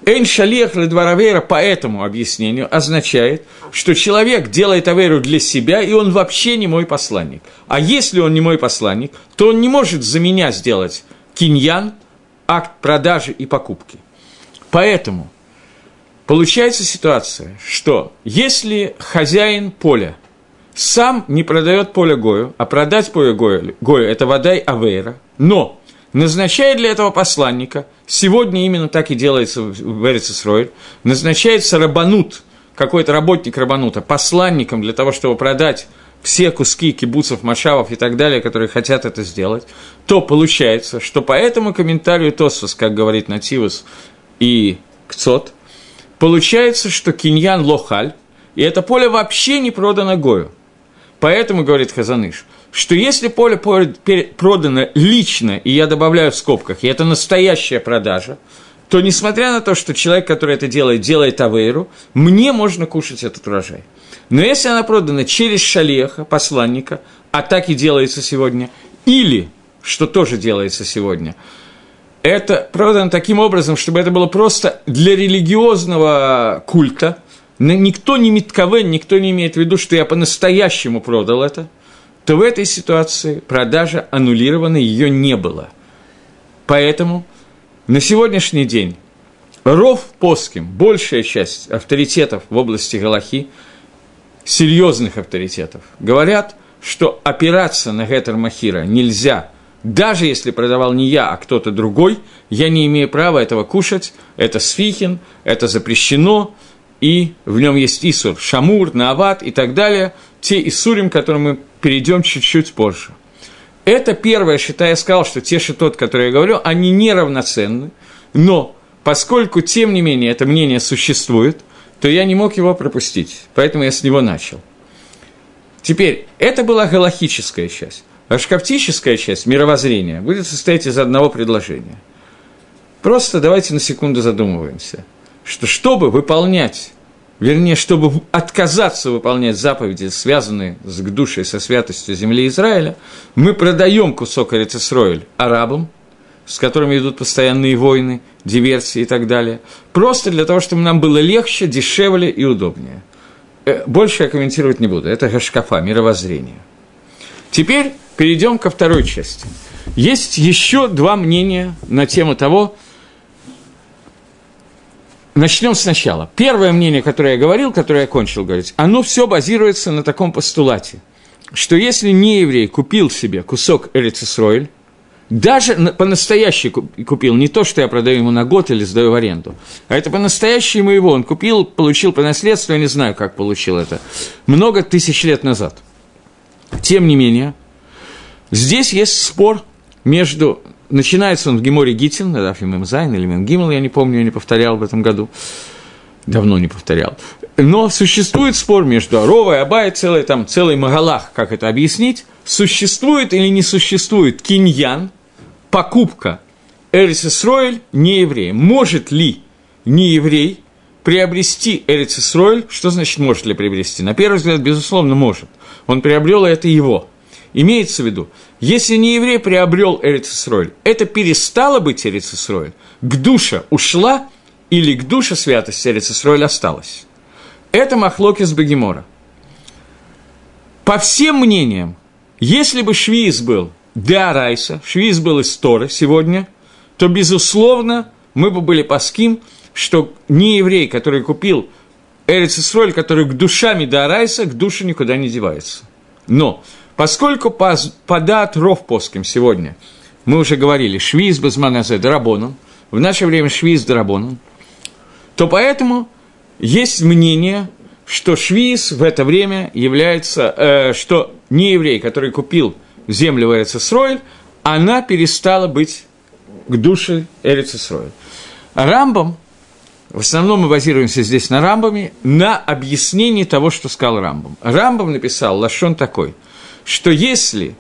Эйн шалех ледваравейра по этому объяснению означает, что человек делает аверу для себя, и он вообще не мой посланник. А если он не мой посланник, то он не может за меня сделать киньян, акт продажи и покупки. Поэтому получается ситуация, что если хозяин поля сам не продает поле Гою, а продать поле Гою, Гою – это вода и авейра, но назначает для этого посланника, сегодня именно так и делается в Эрицесрой, назначается рабанут, какой-то работник рабанута, посланником для того, чтобы продать все куски кибуцев, машавов и так далее, которые хотят это сделать, то получается, что по этому комментарию Тосфос, как говорит Нативус и Кцот, получается, что киньян лохаль, и это поле вообще не продано Гою. Поэтому, говорит Хазаныш, что если поле продано лично, и я добавляю в скобках, и это настоящая продажа, то несмотря на то, что человек, который это делает, делает авейру, мне можно кушать этот урожай. Но если она продана через шалеха, посланника, а так и делается сегодня, или, что тоже делается сегодня, это продано таким образом, чтобы это было просто для религиозного культа. Никто не Митковен, никто не имеет в виду, что я по-настоящему продал это, то в этой ситуации продажа аннулирована, ее не было. Поэтому на сегодняшний день Ров Поским, большая часть авторитетов в области Галахи, серьезных авторитетов, говорят, что опираться на Гетер Махира нельзя, даже если продавал не я, а кто-то другой, я не имею права этого кушать, это сфихин, это запрещено, и в нем есть Исур, Шамур, Наават и так далее, те Исурим, к которым мы перейдем чуть-чуть позже. Это первое, считая, я сказал, что те шитот, которые я говорю, они неравноценны, но поскольку, тем не менее, это мнение существует, то я не мог его пропустить, поэтому я с него начал. Теперь, это была галахическая часть. А шкаптическая часть мировоззрения будет состоять из одного предложения. Просто давайте на секунду задумываемся, что чтобы выполнять, вернее, чтобы отказаться выполнять заповеди, связанные с душей, со святостью земли Израиля, мы продаем кусок Эрицесройль арабам, с которыми идут постоянные войны, диверсии и так далее, просто для того, чтобы нам было легче, дешевле и удобнее. Э, больше я комментировать не буду, это гашкафа, мировоззрение. Теперь перейдем ко второй части. Есть еще два мнения на тему того, Начнем сначала. Первое мнение, которое я говорил, которое я кончил говорить, оно все базируется на таком постулате, что если не еврей купил себе кусок Эрицисройль, даже по-настоящему купил, не то, что я продаю ему на год или сдаю в аренду, а это по-настоящему его. Он купил, получил по наследству, я не знаю, как получил это, много тысяч лет назад. Тем не менее, здесь есть спор между... Начинается он в Геморе Гитин, Дафим Зайн или Гимл, я не помню, я не повторял в этом году, давно не повторял. Но существует спор между Арова и Абай, целый, там, целый Магалах, как это объяснить, существует или не существует киньян, покупка Эрицесроэль не еврея. Может ли не еврей приобрести Эрицесроэль? Что значит может ли приобрести? На первый взгляд, безусловно, может. Он приобрел, и это его. Имеется в виду, если не еврей приобрел Эрицесроэль, это перестало быть Эрицесроэль, к душе ушла или к душе святости Эрицесроэль осталась. Это Махлокис Бегемора. По всем мнениям, если бы Швиз был Деарайса, Швиз был из Торы сегодня, то, безусловно, мы бы были паским, что не еврей, который купил Эрицесроль, который к душами Деарайса, к душе никуда не девается. Но, поскольку по, по дат ров поским сегодня, мы уже говорили, Швиз Безманазе Дарабоном, в наше время Швиз Дарабоном, то поэтому есть мнение, что Швиз в это время является, э, что не еврей, который купил землю в Эрицесройль, она перестала быть к душе Эрицесройль. Рамбам, в основном мы базируемся здесь на Рамбаме, на объяснении того, что сказал Рамбам. Рамбам написал, Лашон такой, что если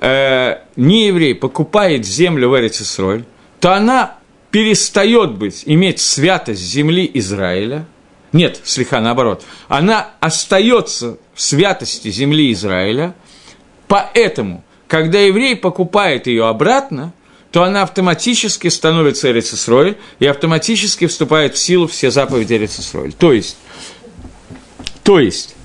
э, не еврей покупает землю в Эрицесройль, то она перестает быть, иметь святость земли Израиля – нет, слегка наоборот. Она остается в святости земли Израиля, поэтому, когда еврей покупает ее обратно, то она автоматически становится Эрицесройль и автоматически вступает в силу все заповеди Эрицесройль. То есть, то есть,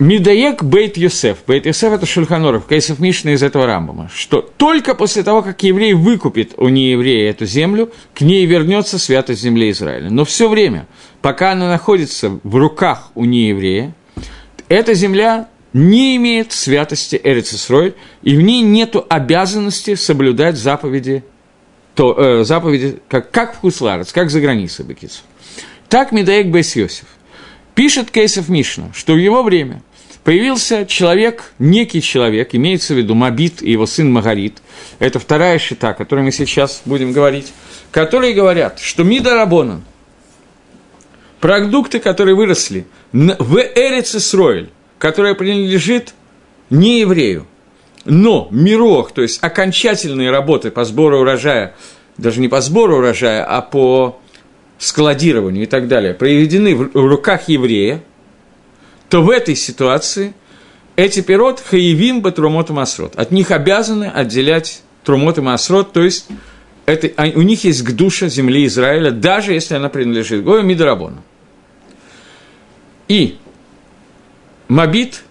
Мидаек Бейт Йосеф. Бейт Йосеф – это Шульханоров, Кейсов Мишна из этого Рамбама. Что только после того, как еврей выкупит у нееврея эту землю, к ней вернется святость земли Израиля. Но все время, пока она находится в руках у нееврея, эта земля не имеет святости Эрицесрой, и в ней нет обязанности соблюдать заповеди, то, э, заповеди как, как в Хусларец, как за границей Бекицу. Так Медаек Бейс Йосиф. Пишет Кейсов Мишна, что в его время появился человек, некий человек, имеется в виду Мабит и его сын Магарит, это вторая шита, о которой мы сейчас будем говорить, которые говорят, что Мида Рабонан, продукты, которые выросли в Эрец Исроэль, которая принадлежит не еврею, но мирох, то есть окончательные работы по сбору урожая, даже не по сбору урожая, а по складированию и так далее, проведены в руках еврея, то в этой ситуации эти пирот хаевим бы трумот и масрот. От них обязаны отделять трумот и масрот, то есть это, а, у них есть к душе земли Израиля, даже если она принадлежит Гою Мидрабону. И Мабит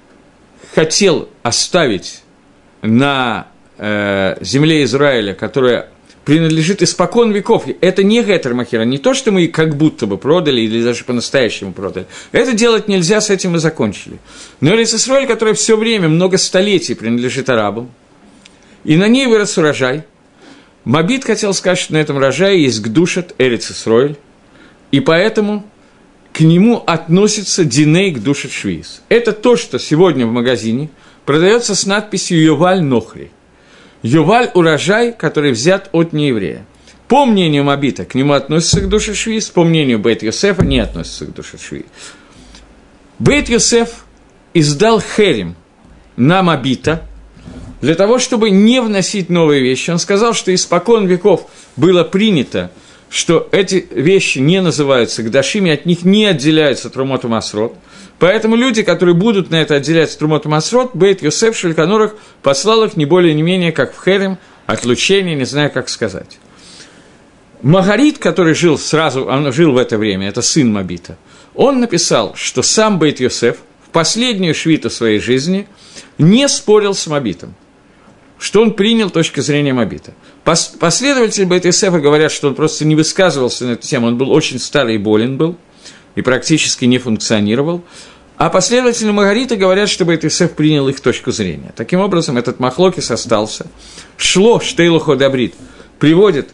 хотел оставить на э, земле Израиля, которая принадлежит испокон веков. Это не гетермахера, не то, что мы как будто бы продали или даже по-настоящему продали. Это делать нельзя, с этим мы закончили. Но Израиль, которая все время, много столетий принадлежит арабам, и на ней вырос урожай. Мабит хотел сказать, что на этом урожае есть гдушат Эрец Исроэль, и поэтому к нему относится Диней гдушат Швиз. Это то, что сегодня в магазине продается с надписью «Йоваль Нохри». Юваль – урожай, который взят от нееврея. По мнению Мабита, к нему относится к душе Швиз, по мнению Бейт Йосефа не относится к душе Швиз. Бейт Йосеф издал Херим на Мабита для того, чтобы не вносить новые вещи. Он сказал, что испокон веков было принято, что эти вещи не называются гдашими, от них не отделяется Трумот Масрот – Поэтому люди, которые будут на это отделять Трумот Масрот, Бейт Йосеф Шельканорах послал их не более не менее, как в Херем, отлучение, не знаю, как сказать. Магарит, который жил сразу, он жил в это время, это сын Мабита, он написал, что сам Бейт Йосеф в последнюю швиту своей жизни не спорил с Мабитом, что он принял точку зрения Мабита. Последователи Бейт Йосефа говорят, что он просто не высказывался на эту тему, он был очень старый и болен был – и практически не функционировал, а последователи Магарита говорят, чтобы Бейтисеф принял их точку зрения. Таким образом, этот Махлокис остался. Шло Штейлухо Добрит приводит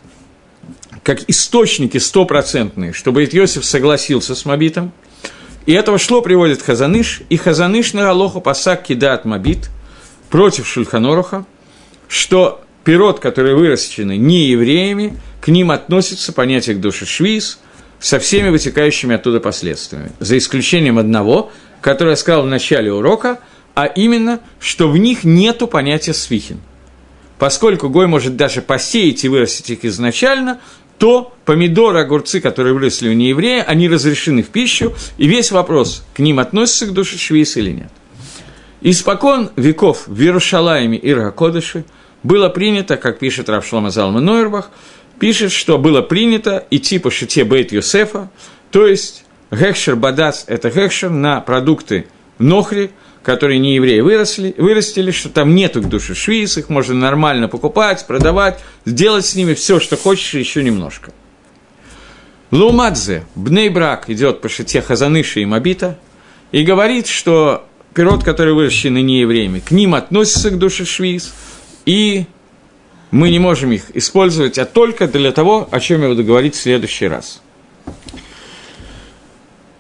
как источники стопроцентные, чтобы Иосиф согласился с Мабитом. И этого шло приводит Хазаныш, и Хазаныш на Алоху Пасак кидает Мабит против Шульханоруха, что пирот, которые выращены не евреями, к ним относится понятие к душе швиз – со всеми вытекающими оттуда последствиями, за исключением одного, который я сказал в начале урока, а именно, что в них нету понятия свихин. Поскольку Гой может даже посеять и вырастить их изначально, то помидоры, огурцы, которые выросли у нееврея, они разрешены в пищу, и весь вопрос, к ним относится к душе швейц или нет. Испокон веков в Иерушалайме и Ракодыше было принято, как пишет Равшлама Залма Нойербах, пишет, что было принято идти по шите Бейт Йосефа, то есть гекшер бадац – это гекшер на продукты нохри, которые не евреи выросли, вырастили, что там нету к душе швиз, их можно нормально покупать, продавать, сделать с ними все, что хочешь, еще немножко. Лумадзе, Бнейбрак, идет по шите Хазаныши и Мабита, и говорит, что пирот, который выращены не евреями, к ним относится к душе швиз, и мы не можем их использовать, а только для того, о чем я буду говорить в следующий раз.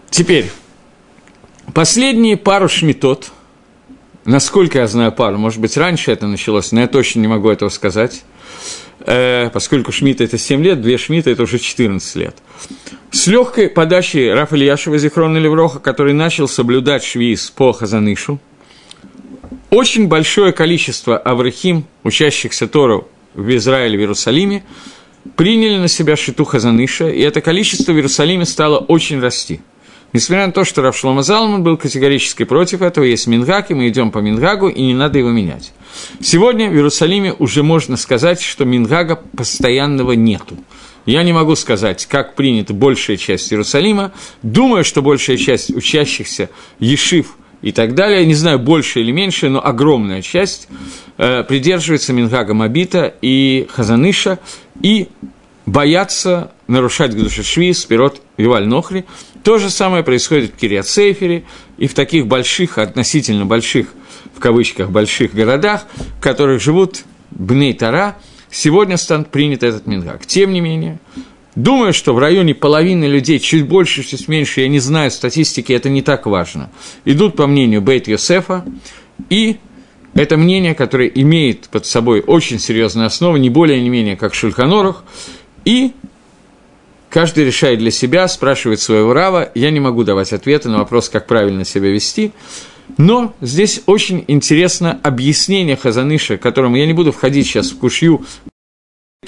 Теперь, последние пару шмитот, насколько я знаю пару, может быть, раньше это началось, но я точно не могу этого сказать, э, поскольку шмита это 7 лет, две шмита это уже 14 лет. С легкой подачей Рафа Ильяшева Зихрона Левроха, который начал соблюдать швиз по Хазанышу, очень большое количество аврахим, учащихся Тору в Израиле, в Иерусалиме, приняли на себя шиту Хазаныша, и это количество в Иерусалиме стало очень расти. Несмотря на то, что Равшлома Залман был категорически против этого, есть Мингак, и мы идем по Мингагу, и не надо его менять. Сегодня в Иерусалиме уже можно сказать, что Мингага постоянного нету. Я не могу сказать, как принята большая часть Иерусалима. Думаю, что большая часть учащихся Ешив – и так далее. Не знаю, больше или меньше, но огромная часть э, придерживается Мингага Мабита и Хазаныша и боятся нарушать Гдушашви, Спирот, Виваль Нохри. То же самое происходит в Кириат Сейфере и в таких больших, относительно больших, в кавычках, больших городах, в которых живут Бней Тара, сегодня станет принят этот Мингаг. Тем не менее, Думаю, что в районе половины людей, чуть больше, чуть меньше, я не знаю статистики, это не так важно, идут по мнению Бейт Йосефа, и это мнение, которое имеет под собой очень серьезную основу, не более не менее, как Шульханорах, и каждый решает для себя, спрашивает своего рава, я не могу давать ответы на вопрос, как правильно себя вести, но здесь очень интересно объяснение Хазаныша, которому я не буду входить сейчас в кушью,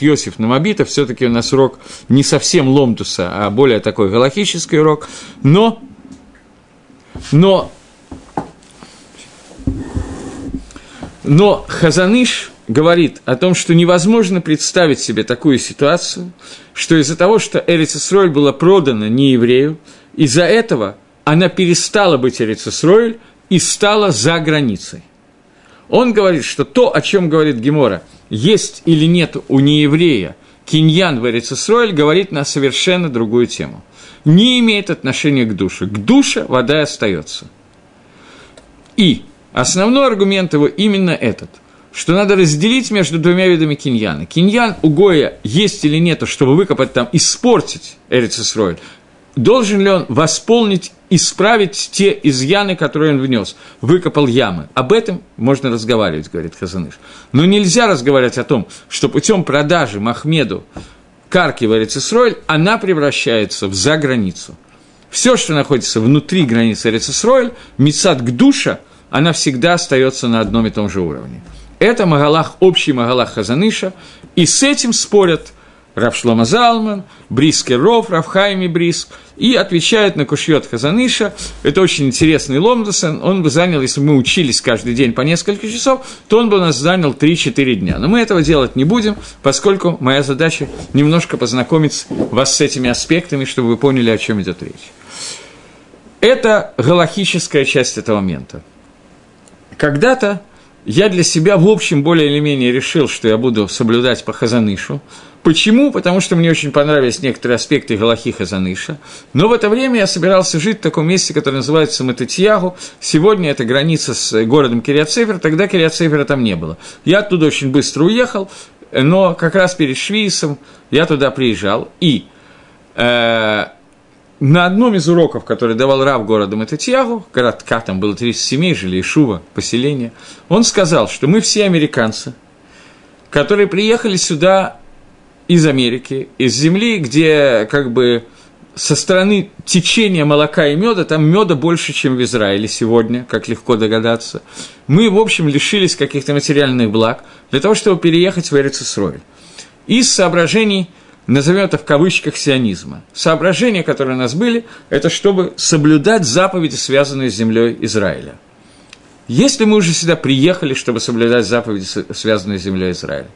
Йосиф Намабита, все-таки у нас урок не совсем ломтуса, а более такой галахический урок, но, но, но Хазаныш говорит о том, что невозможно представить себе такую ситуацию, что из-за того, что Эрицесроль была продана не еврею, из-за этого она перестала быть Эрицесроль и стала за границей. Он говорит, что то, о чем говорит Гемора, есть или нет у нееврея киньян в Эрицесроль, говорит на совершенно другую тему. Не имеет отношения к душе. К душе вода остается. И основной аргумент его именно этот – что надо разделить между двумя видами киньяна. Киньян у Гоя есть или нет, чтобы выкопать там, испортить Эрицесроль, должен ли он восполнить, исправить те изъяны, которые он внес, выкопал ямы. Об этом можно разговаривать, говорит Хазаныш. Но нельзя разговаривать о том, что путем продажи Махмеду карки в Эрицесроль, она превращается в заграницу. Все, что находится внутри границы Эрицесроль, Мицат душа, она всегда остается на одном и том же уровне. Это Магалах, общий Магалах Хазаныша, и с этим спорят Равшлома Залман, Бриске Ров, Равхайми Бриск, и отвечает на Кушьет Хазаныша. Это очень интересный Ломдосон. Он бы занял, если бы мы учились каждый день по несколько часов, то он бы нас занял 3-4 дня. Но мы этого делать не будем, поскольку моя задача немножко познакомить вас с этими аспектами, чтобы вы поняли, о чем идет речь. Это галахическая часть этого момента. Когда-то я для себя, в общем, более или менее решил, что я буду соблюдать по Хазанышу. Почему? Потому что мне очень понравились некоторые аспекты Галахи Хазаныша. Но в это время я собирался жить в таком месте, которое называется Мататьягу. Сегодня это граница с городом Кириацефер, тогда Кириацефера там не было. Я оттуда очень быстро уехал, но как раз перед Швейцем я туда приезжал. И э, на одном из уроков, который давал Рав города Мататьягу, городка, там было 30 семей, жили Ишува, поселение, он сказал, что мы все американцы, которые приехали сюда из Америки, из земли, где как бы со стороны течения молока и меда, там меда больше, чем в Израиле сегодня, как легко догадаться. Мы, в общем, лишились каких-то материальных благ для того, чтобы переехать в Эрицесроль. Из соображений – назовем это в кавычках сионизма. Соображения, которые у нас были, это чтобы соблюдать заповеди, связанные с землей Израиля. Если мы уже сюда приехали, чтобы соблюдать заповеди, связанные с землей Израиля,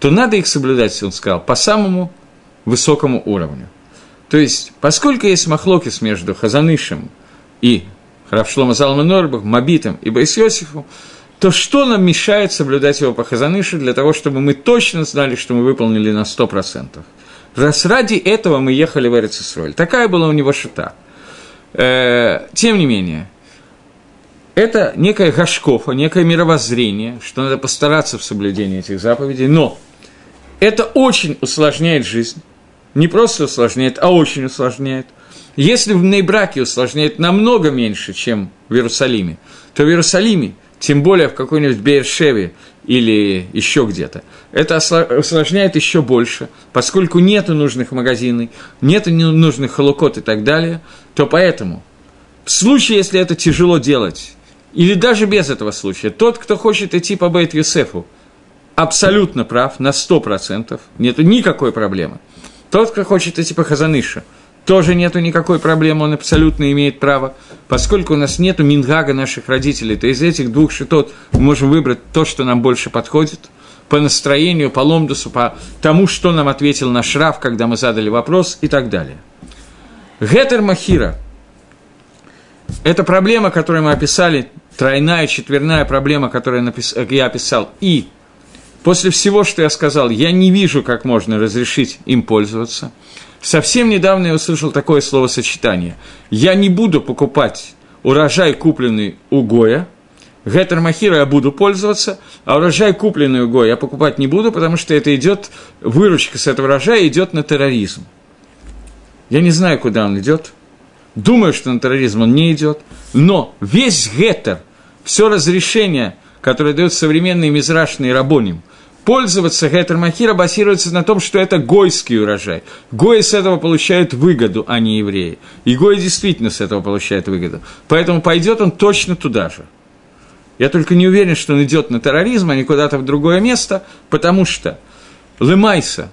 то надо их соблюдать, он сказал, по самому высокому уровню. То есть, поскольку есть махлокис между Хазанышем и Равшлома Залма Норбах, Мабитом и Байсиосифу, то что нам мешает соблюдать его по Хазанышу для того, чтобы мы точно знали, что мы выполнили на 100%? Раз ради этого мы ехали в Эрицесроль. Такая была у него шита. Э, тем не менее, это некая гашкофа, некое мировоззрение, что надо постараться в соблюдении этих заповедей, но это очень усложняет жизнь. Не просто усложняет, а очень усложняет. Если в Нейбраке усложняет намного меньше, чем в Иерусалиме, то в Иерусалиме, тем более в какой-нибудь Бейершеве или еще где-то. Это осложняет еще больше, поскольку нет нужных магазинов, нет нужных холокот и так далее, то поэтому в случае, если это тяжело делать, или даже без этого случая, тот, кто хочет идти по Бейт Юсефу, абсолютно прав, на 100%, нет никакой проблемы. Тот, кто хочет идти по Хазаныша, тоже нету никакой проблемы, он абсолютно имеет право. Поскольку у нас нету мингага наших родителей, то из этих двух шитот мы можем выбрать то, что нам больше подходит, по настроению, по ломдусу, по тому, что нам ответил наш Раф, когда мы задали вопрос и так далее. Гетер Махира – это проблема, которую мы описали, тройная, четверная проблема, которую я описал. И после всего, что я сказал, я не вижу, как можно разрешить им пользоваться – Совсем недавно я услышал такое словосочетание. Я не буду покупать урожай, купленный у Гоя, Гетер Махира я буду пользоваться, а урожай, купленный у Гоя, я покупать не буду, потому что это идет, выручка с этого урожая идет на терроризм. Я не знаю, куда он идет. Думаю, что на терроризм он не идет. Но весь Гетер, все разрешение, которое дает современный мизрашный рабоним – пользоваться Гетер Махира базируется на том, что это гойский урожай. Гои с этого получают выгоду, а не евреи. И Гои действительно с этого получает выгоду. Поэтому пойдет он точно туда же. Я только не уверен, что он идет на терроризм, а не куда-то в другое место, потому что Лемайса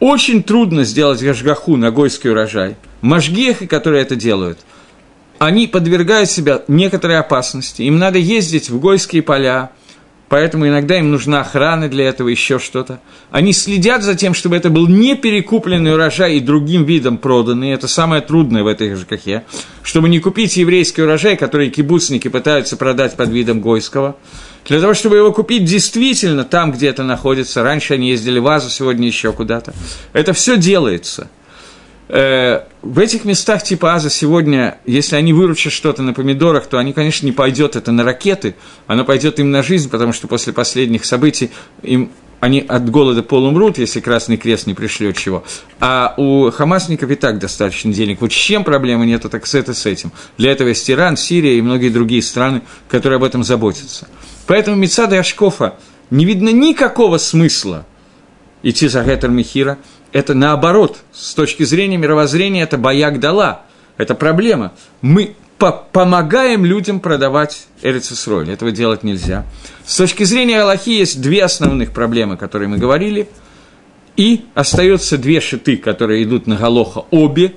очень трудно сделать гашгаху на гойский урожай. Машгехи, которые это делают, они подвергают себя некоторой опасности. Им надо ездить в гойские поля, поэтому иногда им нужна охрана для этого, еще что-то. Они следят за тем, чтобы это был не перекупленный урожай и другим видом проданный. Это самое трудное в этой ЖКХе. Чтобы не купить еврейский урожай, который кибуцники пытаются продать под видом гойского. Для того, чтобы его купить действительно там, где это находится. Раньше они ездили в Азу, сегодня еще куда-то. Это все делается – в этих местах типа Аза сегодня, если они выручат что-то на помидорах, то они, конечно, не пойдет это на ракеты, оно пойдет им на жизнь, потому что после последних событий им они от голода полумрут, если Красный Крест не пришлет чего. А у хамасников и так достаточно денег. Вот с чем проблемы нету, так с это с этим. Для этого есть Иран, Сирия и многие другие страны, которые об этом заботятся. Поэтому Мецада Ашкофа не видно никакого смысла идти за Гетер Михира – это наоборот, с точки зрения мировоззрения, это бояк дала, это проблема. Мы по помогаем людям продавать Эрицесроль, этого делать нельзя. С точки зрения Аллахи есть две основных проблемы, которые мы говорили, и остается две шиты, которые идут на Галоха, обе,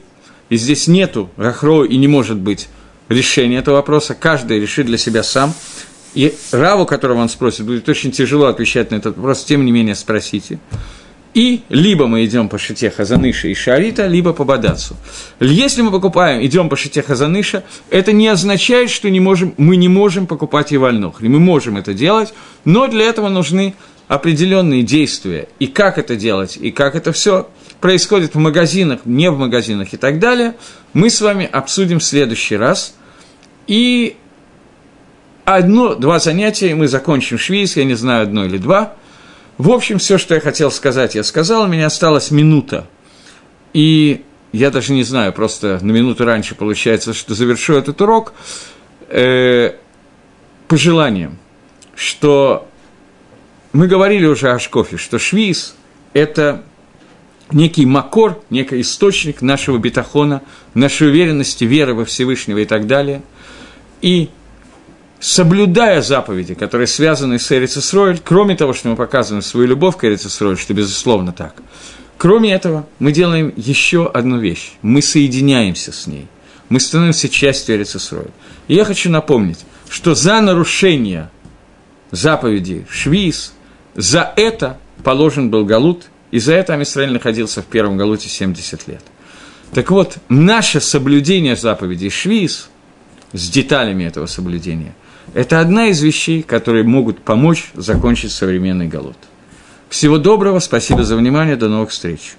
и здесь нету Рахро и не может быть решения этого вопроса, каждый решит для себя сам. И Раву, которого он спросит, будет очень тяжело отвечать на этот вопрос, тем не менее спросите. И либо мы идем по шите Хазаныша и Шарита, либо по Бадацу. Если мы покупаем, идем по шите Хазаныша, это не означает, что не можем, мы не можем покупать и вольнохри. Мы можем это делать, но для этого нужны определенные действия. И как это делать, и как это все происходит в магазинах, не в магазинах и так далее, мы с вами обсудим в следующий раз. И одно-два занятия, мы закончим швейц, я не знаю, одно или два – в общем, все, что я хотел сказать, я сказал, у меня осталась минута. И я даже не знаю, просто на минуту раньше получается, что завершу этот урок э, пожеланием, что мы говорили уже о Шкофе, что швиз – это некий макор, некий источник нашего бетахона, нашей уверенности, веры во Всевышнего и так далее. И соблюдая заповеди, которые связаны с Эрицесройль, кроме того, что мы показываем свою любовь к Эрицесройль, что безусловно так, кроме этого, мы делаем еще одну вещь. Мы соединяемся с ней. Мы становимся частью Эрицесройль. И я хочу напомнить, что за нарушение заповеди Швиз, за это положен был Галут, и за это Амисраиль находился в первом Галуте 70 лет. Так вот, наше соблюдение заповедей Швиз с деталями этого соблюдения – это одна из вещей, которые могут помочь закончить современный голод. Всего доброго, спасибо за внимание, до новых встреч.